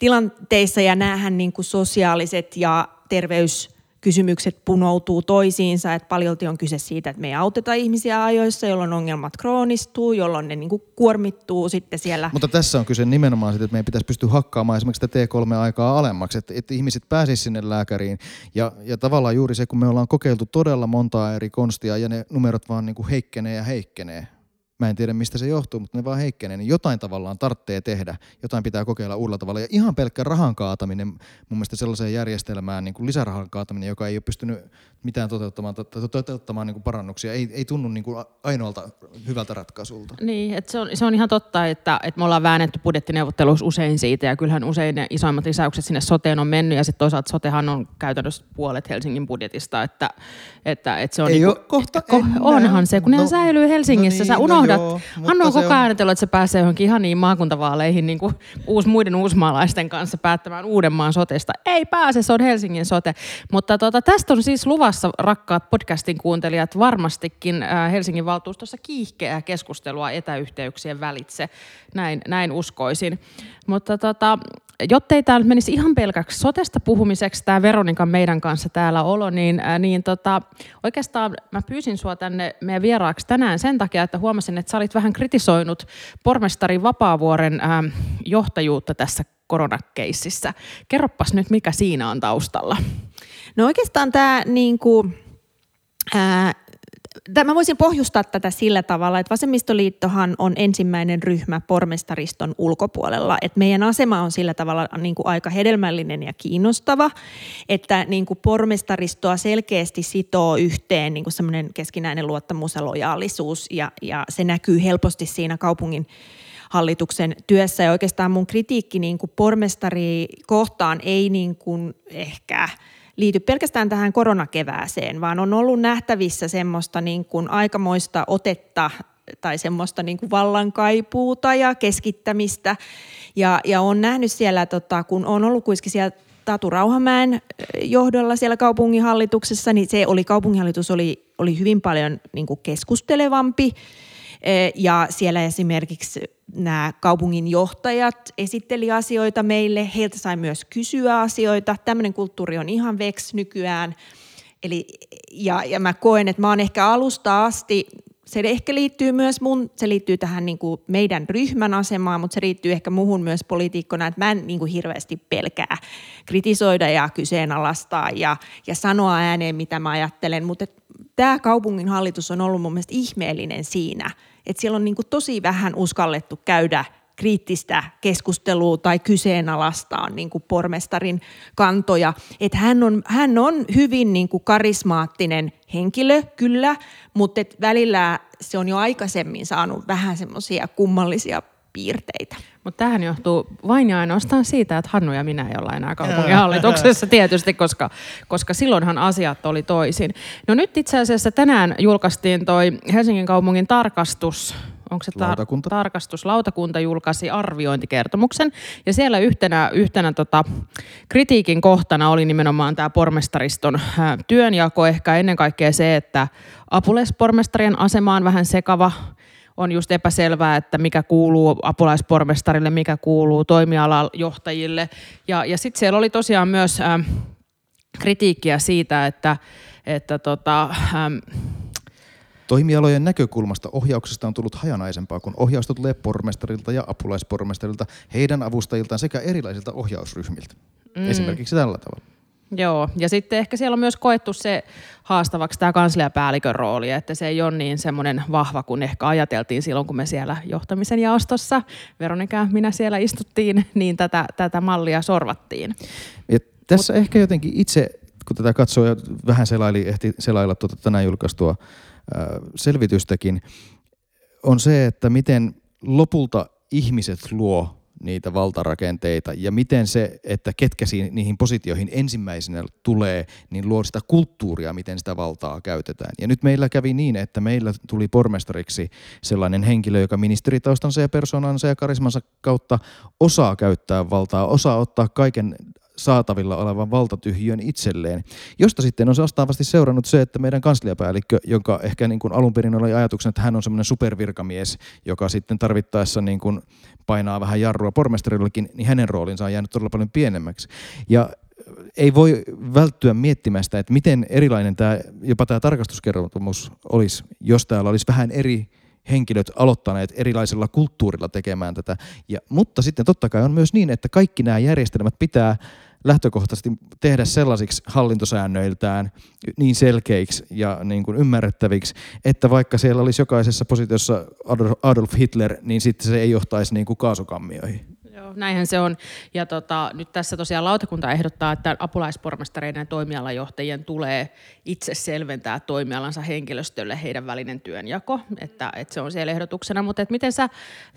tilanteissa ja näähän niin kuin sosiaaliset ja terveyskysymykset punoutuu toisiinsa, että paljolti on kyse siitä, että me ei auteta ihmisiä ajoissa, jolloin ongelmat kroonistuu, jolloin ne niin kuin kuormittuu sitten siellä. Mutta tässä on kyse nimenomaan siitä, että meidän pitäisi pystyä hakkaamaan esimerkiksi sitä T3-aikaa alemmaksi, että, että ihmiset pääsisivät sinne lääkäriin. Ja, ja tavallaan juuri se, kun me ollaan kokeiltu todella montaa eri konstia ja ne numerot vaan niin kuin heikkenee ja heikkenee, Mä en tiedä mistä se johtuu, mutta ne vaan heikkenee, niin jotain tavallaan tarvitsee tehdä, jotain pitää kokeilla uudella tavalla. Ja ihan pelkkä rahan kaataminen mun mielestä sellaiseen järjestelmään, niin kuin lisärahan kaataminen, joka ei ole pystynyt mitään toteuttamaan, toteuttamaan niin kuin parannuksia, ei, ei tunnu niin kuin ainoalta hyvältä ratkaisulta. Niin, että se, on, se on ihan totta, että, että me ollaan väännetty budjettineuvotteluissa usein siitä, ja kyllähän usein ne isoimmat lisäykset sinne soteen on mennyt, ja sitten toisaalta sotehan on käytännössä puolet Helsingin budjetista, että, että, että se on... Ei niin kuin, kohta ko, Onhan se, kun no, ne säilyy Helsingissä, no niin, sä unohdat No Hannu on koko ajan ajatellut, että se pääsee johonkin ihan niin maakuntavaaleihin niin kuin uus, muiden uusmaalaisten kanssa päättämään Uudenmaan sotesta. Ei pääse, se on Helsingin sote. Mutta tota, tästä on siis luvassa, rakkaat podcastin kuuntelijat, varmastikin äh, Helsingin valtuustossa kiihkeää keskustelua etäyhteyksien välitse. Näin, näin uskoisin. Mutta tota, jottei tämä nyt menisi ihan pelkäksi sotesta puhumiseksi, tämä Veronikan meidän kanssa täällä olo, niin, ää, niin tota, oikeastaan mä pyysin sua tänne meidän vieraaksi tänään sen takia, että huomasin, että sä olit vähän kritisoinut pormestari Vapaavuoren ää, johtajuutta tässä koronakeississä. Kerroppas nyt, mikä siinä on taustalla. No oikeastaan tämä niin kuin, ää, Mä voisin pohjustaa tätä sillä tavalla, että vasemmistoliittohan on ensimmäinen ryhmä pormestariston ulkopuolella. Että meidän asema on sillä tavalla niin kuin aika hedelmällinen ja kiinnostava, että niin kuin pormestaristoa selkeästi sitoo yhteen niin kuin semmoinen keskinäinen luottamus ja lojaalisuus ja, ja se näkyy helposti siinä kaupungin hallituksen työssä. Ja oikeastaan mun kritiikki niin kuin pormestari kohtaan ei niin kuin ehkä – liity pelkästään tähän koronakevääseen, vaan on ollut nähtävissä semmoista niin kuin aikamoista otetta tai semmoista niin kuin vallankaipuuta ja keskittämistä. Ja, ja on nähnyt siellä, tota, kun on ollut kuitenkin siellä Tatu Rauhamäen johdolla siellä kaupunginhallituksessa, niin se oli, kaupunginhallitus oli, oli hyvin paljon niin kuin keskustelevampi ja siellä esimerkiksi nämä kaupungin johtajat esitteli asioita meille, heiltä sai myös kysyä asioita. Tämmöinen kulttuuri on ihan veks nykyään. Eli, ja, ja mä koen, että mä oon ehkä alusta asti, se ehkä liittyy myös mun, se liittyy tähän niin kuin meidän ryhmän asemaan, mutta se liittyy ehkä muhun myös poliitikkona, että mä en niin kuin hirveästi pelkää kritisoida ja kyseenalaistaa ja, ja sanoa ääneen, mitä mä ajattelen, mutta tämä kaupungin hallitus on ollut mun mielestä ihmeellinen siinä – että siellä on niin kuin tosi vähän uskallettu käydä kriittistä keskustelua tai kyseenalaistaa niin kuin pormestarin kantoja. Että hän, on, hän on hyvin niin kuin karismaattinen henkilö, kyllä, mutta et välillä se on jo aikaisemmin saanut vähän semmoisia kummallisia piirteitä. Mutta tähän johtuu vain ja ainoastaan siitä, että Hannu ja minä ei olla enää kaupunginhallituksessa tietysti, koska, koska silloinhan asiat oli toisin. No nyt itse asiassa tänään julkaistiin toi Helsingin kaupungin tarkastus onko se tar- tarkastuslautakunta julkaisi arviointikertomuksen. Ja siellä yhtenä, yhtenä tota, kritiikin kohtana oli nimenomaan tämä pormestariston ää, työnjako. Ehkä ennen kaikkea se, että apulaispormestarien asema on vähän sekava on just epäselvää, että mikä kuuluu apulaispormestarille, mikä kuuluu toimialajohtajille. Ja, ja sitten siellä oli tosiaan myös ähm, kritiikkiä siitä, että, että tota, ähm, Toimialojen näkökulmasta ohjauksesta on tullut hajanaisempaa, kun ohjausta tulee pormestarilta ja apulaispormestarilta, heidän avustajiltaan sekä erilaisilta ohjausryhmiltä. Mm. Esimerkiksi tällä tavalla. Joo, ja sitten ehkä siellä on myös koettu se haastavaksi tämä kansliapäällikön rooli, että se ei ole niin semmoinen vahva kuin ehkä ajateltiin silloin, kun me siellä johtamisen jaostossa, Veronika minä siellä istuttiin, [LAUGHS] niin tätä, tätä mallia sorvattiin. Ja tässä Mut, ehkä jotenkin itse, kun tätä katsoo ja vähän selaili, ehti selailla tuota tänään julkaistua äh, selvitystäkin, on se, että miten lopulta ihmiset luo niitä valtarakenteita ja miten se, että ketkä niihin positioihin ensimmäisenä tulee, niin luo sitä kulttuuria, miten sitä valtaa käytetään. Ja nyt meillä kävi niin, että meillä tuli pormestariksi sellainen henkilö, joka ministeritaustansa ja persoonansa ja karismansa kautta osaa käyttää valtaa, osaa ottaa kaiken saatavilla olevan valtatyhjön itselleen, josta sitten on vastaavasti seurannut se, että meidän kansliapäällikkö, jonka ehkä niin kuin alun perin oli ajatuksena, että hän on semmoinen supervirkamies, joka sitten tarvittaessa niin kuin painaa vähän jarrua pormestarillekin, niin hänen roolinsa on jäänyt todella paljon pienemmäksi. Ja ei voi välttyä miettimästä, että miten erilainen tämä, jopa tämä tarkastuskertomus olisi, jos täällä olisi vähän eri henkilöt aloittaneet erilaisella kulttuurilla tekemään tätä. Ja, mutta sitten totta kai on myös niin, että kaikki nämä järjestelmät pitää lähtökohtaisesti tehdä sellaisiksi hallintosäännöiltään niin selkeiksi ja niin kuin ymmärrettäviksi, että vaikka siellä olisi jokaisessa positiossa Adolf Hitler, niin sitten se ei johtaisi niin kuin kaasukammioihin. Joo, näinhän se on. Ja tota, nyt tässä tosiaan lautakunta ehdottaa, että apulaispormestareiden ja toimialajohtajien tulee itse selventää toimialansa henkilöstölle heidän välinen työnjako, että, että se on siellä ehdotuksena. Mutta että miten sä,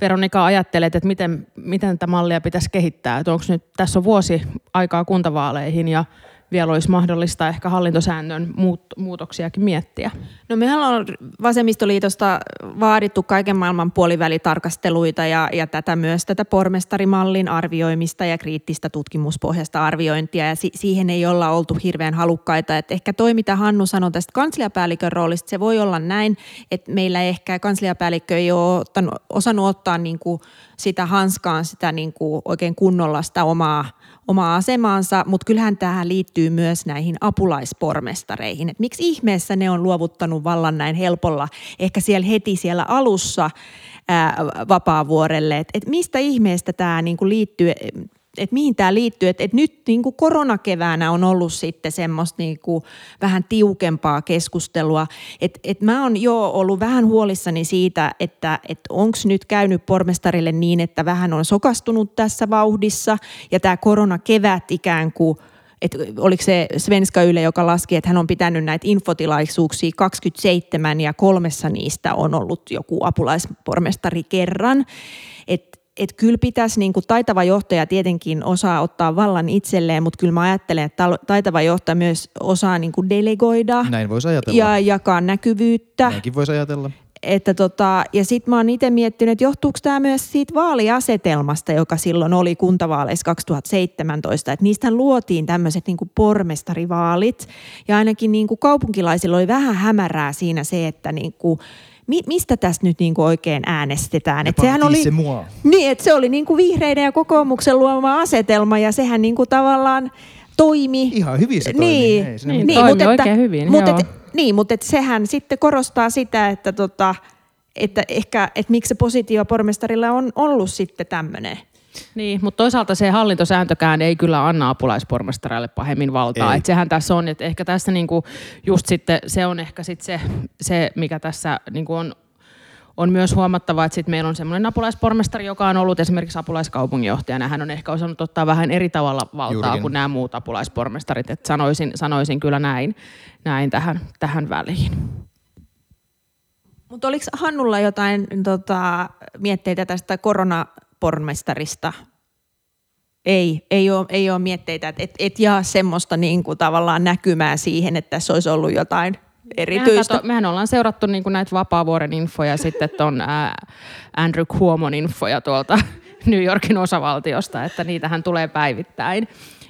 Veronika, ajattelet, että miten, miten tätä mallia pitäisi kehittää? Että onko nyt, tässä on vuosi aikaa kuntavaaleihin ja vielä olisi mahdollista ehkä hallintosäännön muut, muutoksiakin miettiä? No me on vasemmistoliitosta vaadittu kaiken maailman puolivälitarkasteluita ja, ja tätä myös tätä pormestarimallin arvioimista ja kriittistä tutkimuspohjasta arviointia ja si- siihen ei olla oltu hirveän halukkaita. Et ehkä toi, mitä Hannu sanoi tästä kansliapäällikön roolista, se voi olla näin, että meillä ehkä kansliapäällikkö ei ole ottanut, osannut ottaa niin kuin sitä hanskaan sitä niin kuin oikein kunnolla sitä omaa omaa asemaansa, mutta kyllähän tähän liittyy myös näihin apulaispormestareihin. Et miksi ihmeessä ne on luovuttanut vallan näin helpolla, ehkä siellä heti siellä alussa ää, vapaavuorelle, että et mistä ihmeestä tämä niinku liittyy, että mihin tämä liittyy. Että et nyt niin kuin koronakeväänä on ollut sitten semmoista niin kuin vähän tiukempaa keskustelua. Että et mä oon jo ollut vähän huolissani siitä, että et onko nyt käynyt pormestarille niin, että vähän on sokastunut tässä vauhdissa ja tämä koronakevät ikään kuin – että oliko se Svenska Yle, joka laski, että hän on pitänyt näitä infotilaisuuksia 27 ja kolmessa niistä on ollut joku apulaispormestari kerran. Et kyllä pitäisi niin kuin taitava johtaja tietenkin osaa ottaa vallan itselleen, mutta kyllä mä ajattelen, että taitava johtaja myös osaa niin kuin delegoida. Näin voisi ajatella. Ja jakaa näkyvyyttä. Näinkin voisi ajatella. Että tota, ja sitten mä oon itse miettinyt, että johtuuko tämä myös siitä vaaliasetelmasta, joka silloin oli kuntavaaleissa 2017. Että niistä luotiin tämmöiset niin pormestarivaalit ja ainakin niin kuin kaupunkilaisilla oli vähän hämärää siinä se, että niin kuin mi, mistä tästä nyt niinku oikein äänestetään. Et sehän oli, se mua. Niin, että se oli niinku vihreiden ja kokoomuksen luoma asetelma ja sehän niinku tavallaan toimi. Ihan hyvin se toimi. Niin, Ei, niin, niin toimi mutta että, hyvin. Mutta et, niin, mutta et sehän sitten korostaa sitä, että, tota, että ehkä, että miksi se positio pormestarilla on ollut sitten tämmöinen. Niin, mutta toisaalta se hallintosääntökään ei kyllä anna apulaispormestareille pahemmin valtaa. Et sehän tässä on, että ehkä tässä niinku just sitten se on ehkä sit se, se, mikä tässä niinku on, on myös huomattava, että sit meillä on semmoinen apulaispormestari, joka on ollut esimerkiksi apulaiskaupunginjohtajana. Hän on ehkä osannut ottaa vähän eri tavalla valtaa Juurikin. kuin nämä muut apulaispormestarit. Et sanoisin, sanoisin kyllä näin, näin tähän, tähän väliin. Mutta oliko Hannulla jotain tota, mietteitä tästä korona pormestarista ei, ei ole, ei ole mietteitä, että et, et jaa semmoista niin kuin tavallaan näkymää siihen, että tässä olisi ollut jotain, erityistä. Mehän, kato, mehän ollaan seurattu niin kuin näitä Vapaavuoren infoja sitten tuon Andrew Cuomon infoja tuolta New Yorkin osavaltiosta, että niitähän tulee päivittäin.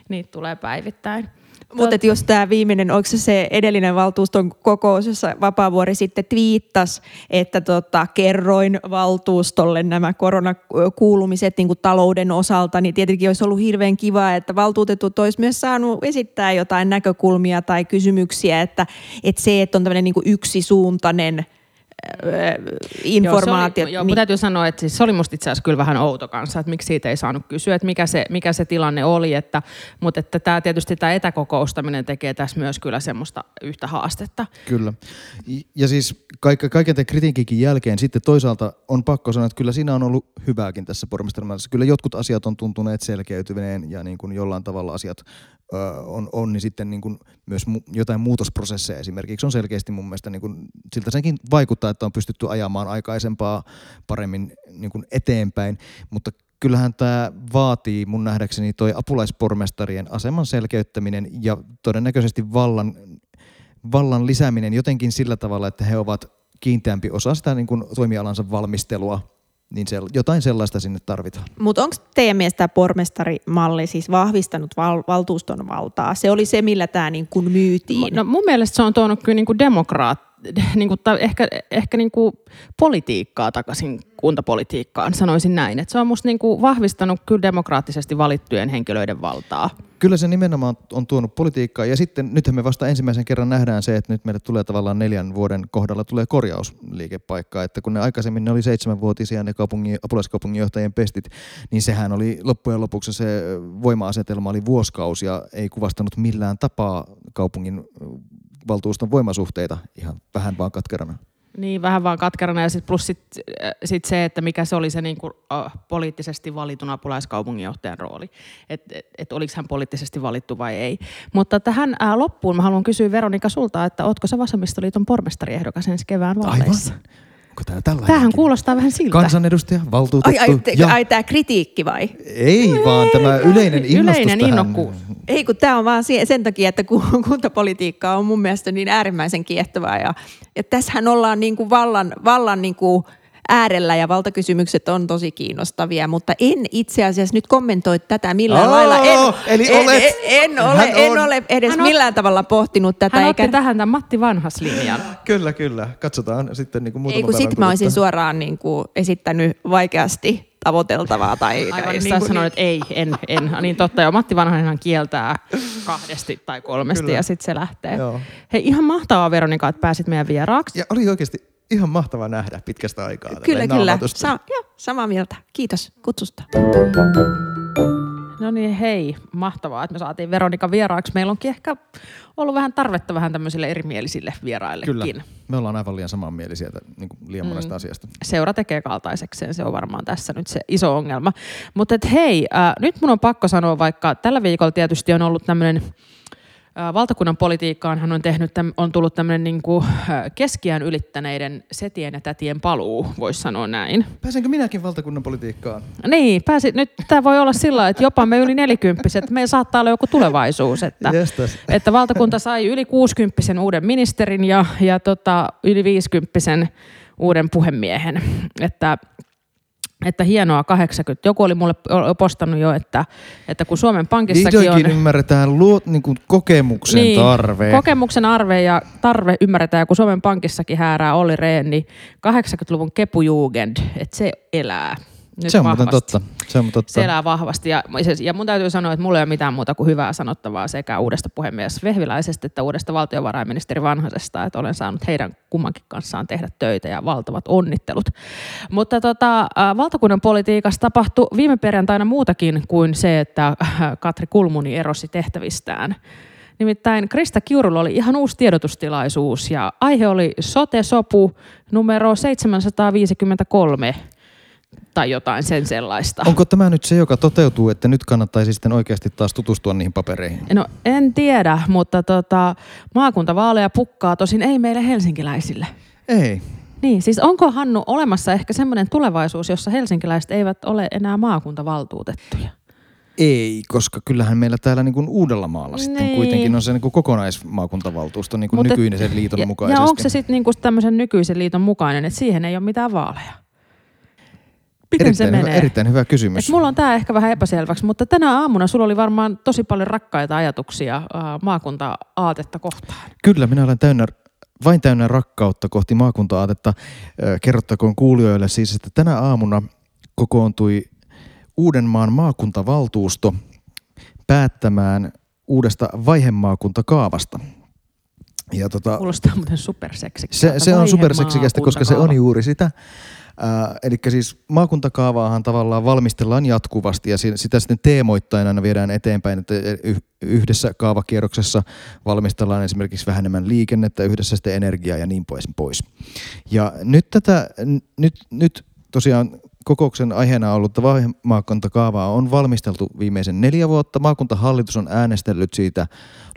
Niitä tulee päivittäin. Mutta jos tämä viimeinen, onko se se edellinen valtuuston kokous, jossa Vapaavuori sitten twiittasi, että tota, kerroin valtuustolle nämä koronakuulumiset niin kuin talouden osalta, niin tietenkin olisi ollut hirveän kiva, että valtuutetut olisi myös saanut esittää jotain näkökulmia tai kysymyksiä, että, että se, että on tämmöinen niin yksisuuntainen – informaatiot. Joo, oli, joo niin. täytyy sanoa, että siis se oli musta itse asiassa kyllä vähän outo kanssa, että miksi siitä ei saanut kysyä, että mikä se, mikä se tilanne oli, että, mutta että tämä tietysti tämä etäkokoustaminen tekee tässä myös kyllä semmoista yhtä haastetta. Kyllä. Ja siis kaiken, kaiken tämän kritiikin jälkeen sitten toisaalta on pakko sanoa, että kyllä siinä on ollut hyvääkin tässä pormestarmallissa. Kyllä jotkut asiat on tuntuneet selkeytyneen ja niin kuin jollain tavalla asiat on, on, niin sitten niin kuin myös mu- jotain muutosprosesseja esimerkiksi. On selkeästi mun mielestä, niin kuin, siltä senkin vaikuttaa, että on pystytty ajamaan aikaisempaa paremmin niin kuin eteenpäin, mutta kyllähän tämä vaatii mun nähdäkseni toi apulaispormestarien aseman selkeyttäminen ja todennäköisesti vallan, vallan lisääminen jotenkin sillä tavalla, että he ovat kiinteämpi osa sitä niin kuin toimialansa valmistelua niin se, jotain sellaista sinne tarvitaan. Mutta onko teidän mielestä tämä pormestarimalli siis vahvistanut val- valtuuston valtaa? Se oli se, millä tämä niin kuin myytiin. No mun mielestä se on tuonut kyllä niin kuin demokraat, [LAUGHS] niin kuin, ehkä, ehkä niin kuin politiikkaa takaisin kuntapolitiikkaan, sanoisin näin. Että se on musta niin kuin vahvistanut kyllä demokraattisesti valittujen henkilöiden valtaa. Kyllä se nimenomaan on tuonut politiikkaa ja sitten nythän me vasta ensimmäisen kerran nähdään se, että nyt meille tulee tavallaan neljän vuoden kohdalla tulee korjausliikepaikka, että kun ne aikaisemmin ne oli seitsemänvuotisia ne kaupungin, apulaiskaupunginjohtajien pestit, niin sehän oli loppujen lopuksi se voima-asetelma oli vuosikausi ja ei kuvastanut millään tapaa kaupungin valtuuston voimasuhteita ihan vähän vaan katkerana. Niin, vähän vaan katkerana ja sit plus sit, äh, sit se, että mikä se oli se niin kuin, uh, poliittisesti valitun apulaiskaupunginjohtajan rooli. Että et, et oliko hän poliittisesti valittu vai ei. Mutta tähän uh, loppuun mä haluan kysyä Veronika sulta, että ootko se Vasemmistoliiton pormestariehdokas ensi kevään vaaleissa? Aivan. Onko tämä tällainen? Tämähän kuulostaa vähän siltä. Kansanedustaja, valtuutettu. Ai, ai, te, ja... ai tämä kritiikki vai? Ei, ei vaan tämä yleinen innostus Yleinen tähän. innokkuus. Ei, kun tämä on vaan sen takia, että kuntapolitiikka on mun mielestä niin äärimmäisen kiehtovaa. Ja, ja tässähän ollaan niin kuin vallan, vallan niin kuin äärellä ja valtakysymykset on tosi kiinnostavia, mutta en itse asiassa nyt kommentoi tätä millään oh, lailla. En, eli en, olet, en, en, ole, en ole edes hän millään tavalla pohtinut tätä. Hän eikä... otti tähän tämän Matti Vanhas linjan. [LAUGHS] kyllä, kyllä. Katsotaan sitten niin kuin Ei kun sit mä olisin suoraan niin kuin esittänyt vaikeasti tavoiteltavaa. Tai, Aivan, tai niin kuin, sanoin, että ei, en, en. Niin totta, jo Matti Vanhanenhan kieltää kahdesti tai kolmesti Kyllä. ja sitten se lähtee. Joo. Hei, ihan mahtavaa Veronika, että pääsit meidän vieraaksi. Ja oli oikeasti ihan mahtava nähdä pitkästä aikaa. Kyllä, kyllä. Sa- joo, samaa mieltä. Kiitos kutsusta. No niin, hei, mahtavaa, että me saatiin Veronika vieraaksi. Meillä onkin ehkä ollut vähän tarvetta vähän tämmöisille erimielisille vieraillekin. Kyllä, me ollaan aivan liian samanmielisiä niin kuin liian monesta mm. asiasta. Seura tekee kaltaisekseen, se on varmaan tässä nyt se iso ongelma. Mutta hei, äh, nyt mun on pakko sanoa, vaikka tällä viikolla tietysti on ollut tämmöinen valtakunnan politiikkaan hän on, tehnyt, on tullut tämmöinen niin kuin keskiään ylittäneiden setien ja tätien paluu, voisi sanoa näin. Pääsenkö minäkin valtakunnan politiikkaan? Niin, pääsi, nyt tämä voi olla sillä että jopa me yli nelikymppiset, meillä saattaa olla joku tulevaisuus, että, että valtakunta sai yli kuusikymppisen uuden ministerin ja, ja tota, yli viisikymppisen uuden puhemiehen, että että hienoa 80. Joku oli mulle postannut jo, että, että kun Suomen Pankissakin Vihdoinkin on... ymmärretään luo, niin kuin kokemuksen niin, tarve. kokemuksen arve ja tarve ymmärretään, ja kun Suomen Pankissakin häärää Olli Rehn, niin 80-luvun kepujugend, että se elää nyt se on muuten totta. Se on totta. Se elää vahvasti. Ja, ja mun täytyy sanoa, että mulla ei ole mitään muuta kuin hyvää sanottavaa sekä uudesta puhemies Vehviläisestä että uudesta valtiovarainministeri Vanhasesta, että olen saanut heidän kummankin kanssaan tehdä töitä ja valtavat onnittelut. Mutta tota, valtakunnan politiikassa tapahtui viime perjantaina muutakin kuin se, että Katri Kulmuni erosi tehtävistään. Nimittäin Krista Kiurulla oli ihan uusi tiedotustilaisuus ja aihe oli sote-sopu numero 753 tai jotain sen sellaista. Onko tämä nyt se, joka toteutuu, että nyt kannattaisi sitten oikeasti taas tutustua niihin papereihin? No en tiedä, mutta tota, maakuntavaaleja pukkaa tosin ei meille helsinkiläisille. Ei. Niin, siis onko Hannu olemassa ehkä semmoinen tulevaisuus, jossa helsinkiläiset eivät ole enää maakuntavaltuutettuja? Ei, koska kyllähän meillä täällä niin kuin Uudellamaalla niin. sitten kuitenkin on se niin kuin kokonaismaakuntavaltuusto niin kuin nykyinen sen liiton ja, mukaisesti. Ja onko se sitten niin kuin tämmöisen nykyisen liiton mukainen, että siihen ei ole mitään vaaleja? Miten erittäin se menee? Hyvä, erittäin hyvä kysymys. Et mulla on tämä ehkä vähän epäselväksi, mutta tänä aamuna sulla oli varmaan tosi paljon rakkaita ajatuksia äh, maakunta-aatetta kohtaan. Kyllä, minä olen täynnä vain täynnä rakkautta kohti maakunta-aatetta. Kerrottakoon kuulijoille siis, että tänä aamuna kokoontui Uudenmaan maakuntavaltuusto päättämään uudesta vaihemaakuntakaavasta. Ja tota, Kuulostaa muuten superseksikästä. Se, se on superseksikästä, koska se on juuri sitä. Äh, eli siis maakuntakaavaahan tavallaan valmistellaan jatkuvasti ja sitä sitten teemoittain aina viedään eteenpäin, että yhdessä kaavakierroksessa valmistellaan esimerkiksi vähän enemmän liikennettä, yhdessä sitten energiaa ja niin pois. pois. Ja nyt tätä, nyt, nyt tosiaan kokouksen aiheena ollut maakuntakaavaa on valmisteltu viimeisen neljä vuotta. Maakuntahallitus on äänestellyt siitä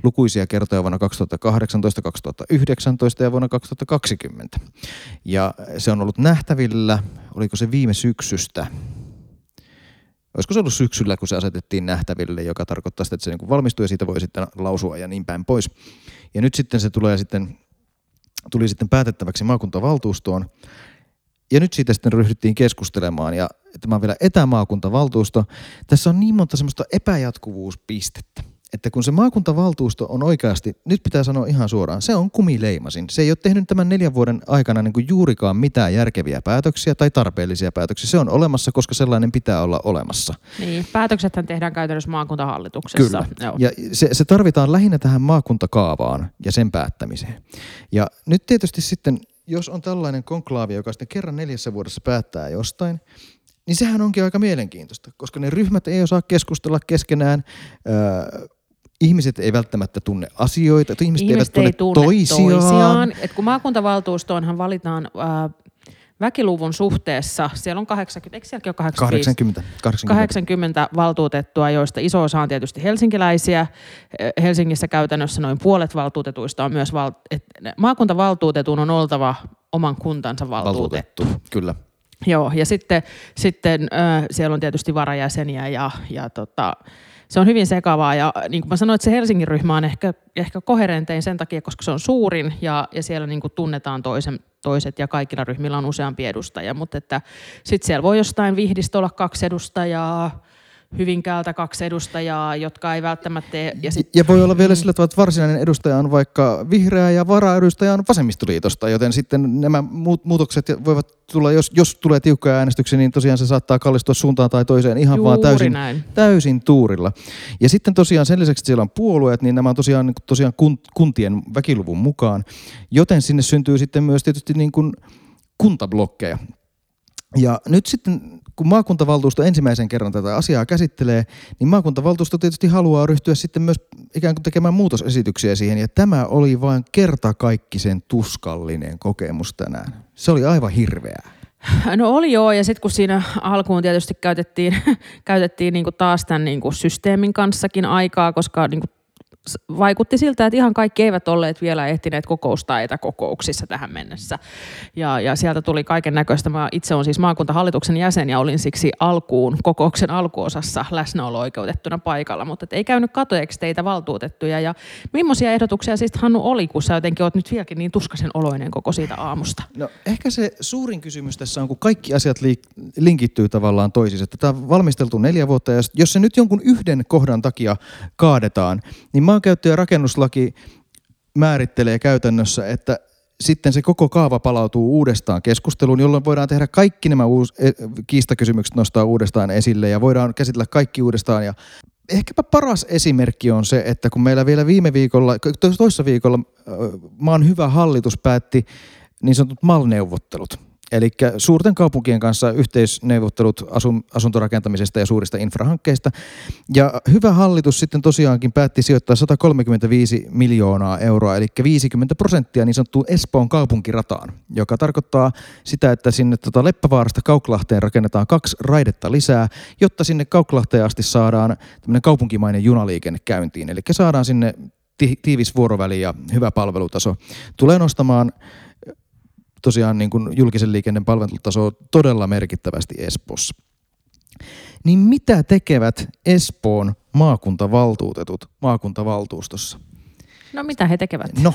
lukuisia kertoja vuonna 2018, 2019 ja vuonna 2020. Ja se on ollut nähtävillä, oliko se viime syksystä, olisiko se ollut syksyllä, kun se asetettiin nähtäville, joka tarkoittaa sitä, että se niin valmistuu ja siitä voi sitten lausua ja niin päin pois. Ja nyt sitten se tulee sitten, tuli sitten päätettäväksi maakuntavaltuustoon ja nyt siitä sitten ryhdyttiin keskustelemaan ja tämä on vielä etämaakuntavaltuusto. Tässä on niin monta semmoista epäjatkuvuuspistettä, että kun se maakuntavaltuusto on oikeasti, nyt pitää sanoa ihan suoraan, se on kumileimasin. Se ei ole tehnyt tämän neljän vuoden aikana niin kuin juurikaan mitään järkeviä päätöksiä tai tarpeellisia päätöksiä. Se on olemassa, koska sellainen pitää olla olemassa. Niin, päätöksethän tehdään käytännössä maakuntahallituksessa. Kyllä, Joo. ja se, se tarvitaan lähinnä tähän maakuntakaavaan ja sen päättämiseen. Ja nyt tietysti sitten jos on tällainen konklaavi, joka sitten kerran neljässä vuodessa päättää jostain, niin sehän onkin aika mielenkiintoista, koska ne ryhmät ei osaa keskustella keskenään. Öö, ihmiset ei välttämättä tunne asioita, ihmiset, ihmiset eivät tunne, tunne toisiaan. toisiaan. Et kun maakuntavavaltuustoonhan valitaan äh, väkiluvun suhteessa, siellä on 80, eikö sielläkin ole 80, 80. 80 valtuutettua, joista iso osa on tietysti helsinkiläisiä. Helsingissä käytännössä noin puolet valtuutetuista on myös, val, et, maakuntavaltuutetun on oltava oman kuntansa valtuutettu. valtuutettu kyllä. Joo, ja sitten, sitten äh, siellä on tietysti varajäseniä ja, ja tota, se on hyvin sekavaa ja niin kuin mä sanoin, että se Helsingin ryhmä on ehkä, ehkä koherentein sen takia, koska se on suurin ja, ja siellä niin kuin tunnetaan toisen, toiset ja kaikilla ryhmillä on useampi edustaja, mutta että sitten siellä voi jostain Vihdistä olla kaksi edustajaa, Hyvinkäältä kaksi edustajaa, jotka ei välttämättä. Ja, sit... ja voi olla vielä sillä tavalla, että varsinainen edustaja on vaikka vihreä ja varaedustaja on vasemmistoliitosta, joten sitten nämä muutokset voivat tulla, jos, jos tulee tiukkoja äänestyksiä, niin tosiaan se saattaa kallistua suuntaan tai toiseen ihan Juuri vaan täysin, täysin tuurilla. Ja sitten tosiaan sen lisäksi, että siellä on puolueet, niin nämä on tosiaan, tosiaan kuntien väkiluvun mukaan, joten sinne syntyy sitten myös tietysti niin kuin kuntablokkeja. Ja nyt sitten kun maakuntavaltuusto ensimmäisen kerran tätä asiaa käsittelee, niin maakuntavaltuusto tietysti haluaa ryhtyä sitten myös ikään kuin tekemään muutosesityksiä siihen. Ja tämä oli vain kertakaikkisen tuskallinen kokemus tänään. Se oli aivan hirveää. No oli joo, ja sitten kun siinä alkuun tietysti käytettiin, [LAUGHS] käytettiin niinku taas tämän niinku systeemin kanssakin aikaa, koska niinku vaikutti siltä, että ihan kaikki eivät olleet vielä ehtineet kokousta etäkokouksissa tähän mennessä. Ja, ja sieltä tuli kaiken näköistä. Mä itse olen siis maakuntahallituksen jäsen ja olin siksi alkuun, kokouksen alkuosassa läsnäolo-oikeutettuna paikalla, mutta ei käynyt katoeksi teitä valtuutettuja. Ja millaisia ehdotuksia siis Hannu oli, kun sä jotenkin oot nyt vieläkin niin tuskaisen oloinen koko siitä aamusta? No ehkä se suurin kysymys tässä on, kun kaikki asiat linkittyy tavallaan toisiinsa. Tätä on valmisteltu neljä vuotta ja jos se nyt jonkun yhden kohdan takia kaadetaan, niin mä maankäyttö- ja rakennuslaki määrittelee käytännössä, että sitten se koko kaava palautuu uudestaan keskusteluun, jolloin voidaan tehdä kaikki nämä uus, e, kiistakysymykset nostaa uudestaan esille ja voidaan käsitellä kaikki uudestaan. Ja ehkäpä paras esimerkki on se, että kun meillä vielä viime viikolla, toissa viikolla maan hyvä hallitus päätti niin sanotut MAL-neuvottelut. Eli suurten kaupunkien kanssa yhteisneuvottelut asun, asuntorakentamisesta ja suurista infrahankkeista. Ja hyvä hallitus sitten tosiaankin päätti sijoittaa 135 miljoonaa euroa, eli 50 prosenttia niin sanottuun Espoon kaupunkirataan, joka tarkoittaa sitä, että sinne tota Leppävaarasta Kauklahteen rakennetaan kaksi raidetta lisää, jotta sinne Kauklahteen asti saadaan tämmöinen kaupunkimainen junaliikenne käyntiin. Eli saadaan sinne tiivis vuoroväli ja hyvä palvelutaso. Tulee nostamaan tosiaan niin kuin julkisen liikenteen palvelutaso todella merkittävästi Espoossa. niin mitä tekevät Espoon maakuntavaltuutetut maakuntavaltuustossa? No mitä he tekevät? No,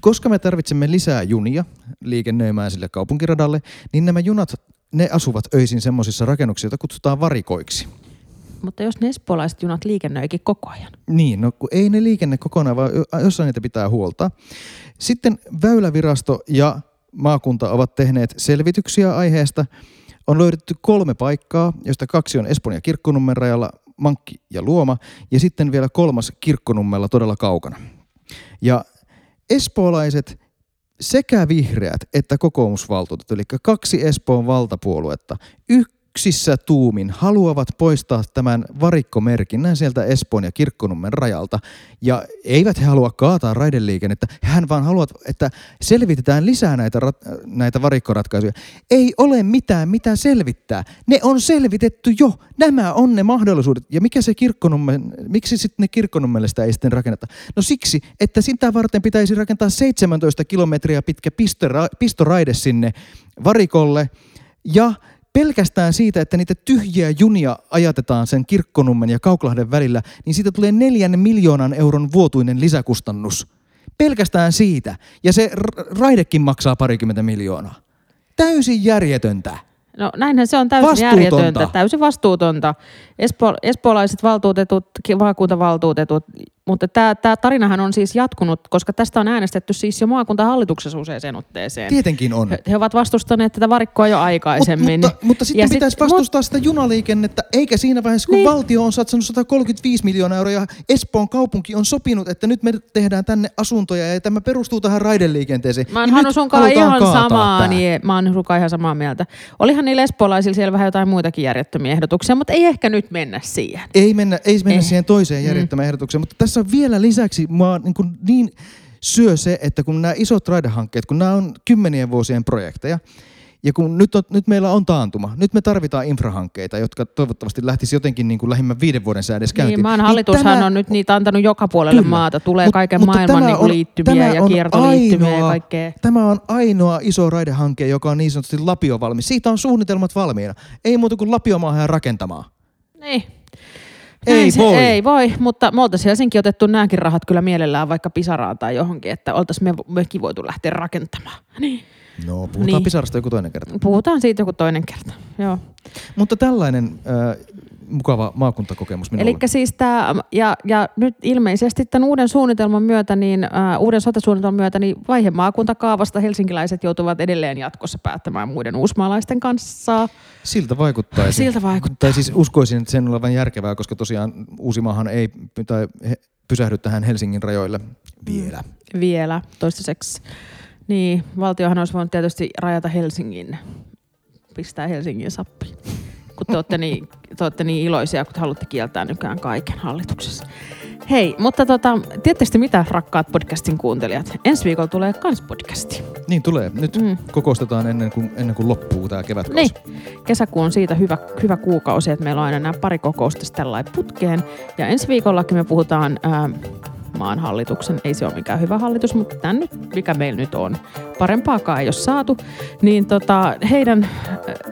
koska me tarvitsemme lisää junia liikennöimään sille kaupunkiradalle, niin nämä junat, ne asuvat öisin semmoisissa rakennuksissa, joita kutsutaan varikoiksi. Mutta jos ne espoolaiset junat liikennöikin koko ajan. Niin, no kun ei ne liikenne kokonaan, vaan jossain niitä pitää huolta. Sitten Väylävirasto ja maakunta ovat tehneet selvityksiä aiheesta. On löydetty kolme paikkaa, joista kaksi on Espoon ja Kirkkonummen rajalla, Mankki ja Luoma, ja sitten vielä kolmas Kirkkonummella todella kaukana. Ja espoolaiset sekä vihreät että kokoomusvaltuutetut, eli kaksi Espoon valtapuoluetta, yksissä tuumin haluavat poistaa tämän varikkomerkinnän sieltä Espoon ja Kirkkonummen rajalta. Ja eivät he halua kaataa raideliikennettä, hän vaan haluavat, että selvitetään lisää näitä, näitä varikkoratkaisuja. Ei ole mitään, mitä selvittää. Ne on selvitetty jo. Nämä on ne mahdollisuudet. Ja mikä se Kirkkonummen, miksi sitten ne Kirkkonummelle sitä ei sitten rakenneta? No siksi, että sitä varten pitäisi rakentaa 17 kilometriä pitkä pistoraide sinne varikolle ja pelkästään siitä, että niitä tyhjiä junia ajatetaan sen Kirkkonummen ja Kauklahden välillä, niin siitä tulee neljän miljoonan euron vuotuinen lisäkustannus. Pelkästään siitä. Ja se raidekin maksaa parikymmentä miljoonaa. Täysin järjetöntä. No näinhän se on täysin järjetöntä, täysin vastuutonta. Espo, espoolaiset valtuutetut, maakuntavaltuutetut, mutta tämä, tämä tarinahan on siis jatkunut, koska tästä on äänestetty siis jo maakuntahallituksessa useaseen otteeseen. Tietenkin on. He, he ovat vastustaneet tätä varikkoa jo aikaisemmin. Mut, mutta, mutta sitten ja pitäisi sit, vastustaa mut, sitä junaliikennettä, eikä siinä vaiheessa, kun niin. valtio on satsannut 135 miljoonaa euroa ja Espoon kaupunki on sopinut, että nyt me tehdään tänne asuntoja ja tämä perustuu tähän raideliikenteeseen. Mä oon niin sunkaan ihan samaa, niin, mä oon sunkaan ihan samaa mieltä. Olihan niillä espoolaisilla siellä vähän jotain muitakin järjettömiä ehdotuksia, mutta ei ehkä nyt mennä siihen. Ei mennä, ei mennä eh. siihen toiseen järjettömään mm. ehdotukseen, mutta tässä on vielä lisäksi mä niin, kuin niin syö se, että kun nämä isot raidehankkeet, kun nämä on kymmenien vuosien projekteja, ja kun nyt, on, nyt meillä on taantuma, nyt me tarvitaan infrahankkeita, jotka toivottavasti lähtisi jotenkin niin kuin lähimmän viiden vuoden säädössä käyntiin. Niin, maan niin hallitushan niin tämä, on nyt niitä antanut joka puolelle kyllä, maata. Tulee mut, kaiken mutta maailman niin on, liittymiä ja kiertoliittymiä ainoa, ja kaikkea. Tämä on ainoa iso raidehanke, joka on niin sanotusti Lapio valmis. Siitä on suunnitelmat valmiina. Ei muuta kuin Lapiomaahan rakentamaan. Niin. Ei se, voi. Ei voi, mutta me oltaisiin Helsinki otettu nämäkin rahat kyllä mielellään vaikka Pisaraan tai johonkin, että oltaisiin me, mekin voitu lähteä rakentamaan. Niin. No, puhutaan niin. Pisarasta joku toinen kerta. Puhutaan siitä joku toinen kerta, joo. Mutta tällainen äh, mukava maakuntakokemus minulle. Eli siis tämä, ja, ja nyt ilmeisesti tämän uuden suunnitelman myötä, niin, uh, uuden sote-suunnitelman myötä, niin vaihe maakuntakaavasta helsinkiläiset joutuvat edelleen jatkossa päättämään muiden uusmaalaisten kanssa. Siltä vaikuttaa. Siltä vaikuttaa. Tai siis uskoisin, että sen olevan järkevää, koska tosiaan Uusimaahan ei tai pysähdy tähän Helsingin rajoille vielä. Vielä, toistaiseksi. Niin, valtiohan olisi voinut tietysti rajata Helsingin, pistää Helsingin sappiin kun te olette niin, te olette niin iloisia, kun te haluatte kieltää nykyään kaiken hallituksessa. Hei, mutta tota, tietysti mitä rakkaat podcastin kuuntelijat? Ensi viikolla tulee kans podcasti. Niin tulee. Nyt mm. kokoustetaan ennen kuin, ennen kuin loppuu tämä kevätkausi. Niin. Kesäkuu on siitä hyvä, hyvä kuukausi, että meillä on aina nämä pari kokousta tällä putkeen. Ja ensi viikollakin me puhutaan ää, maan hallituksen. Ei se ole mikään hyvä hallitus, mutta tämän nyt, mikä meillä nyt on, parempaakaan ei ole saatu, niin tota, heidän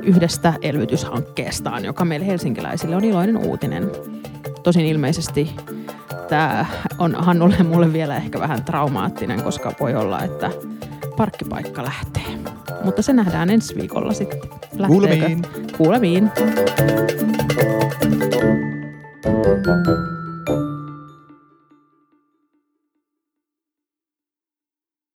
yhdestä elvytyshankkeestaan, joka meille helsinkiläisille on iloinen uutinen. Tosin ilmeisesti tämä on Hannulle mulle vielä ehkä vähän traumaattinen, koska voi olla, että parkkipaikka lähtee. Mutta se nähdään ensi viikolla sitten. Kuulemiin. Kuulemiin.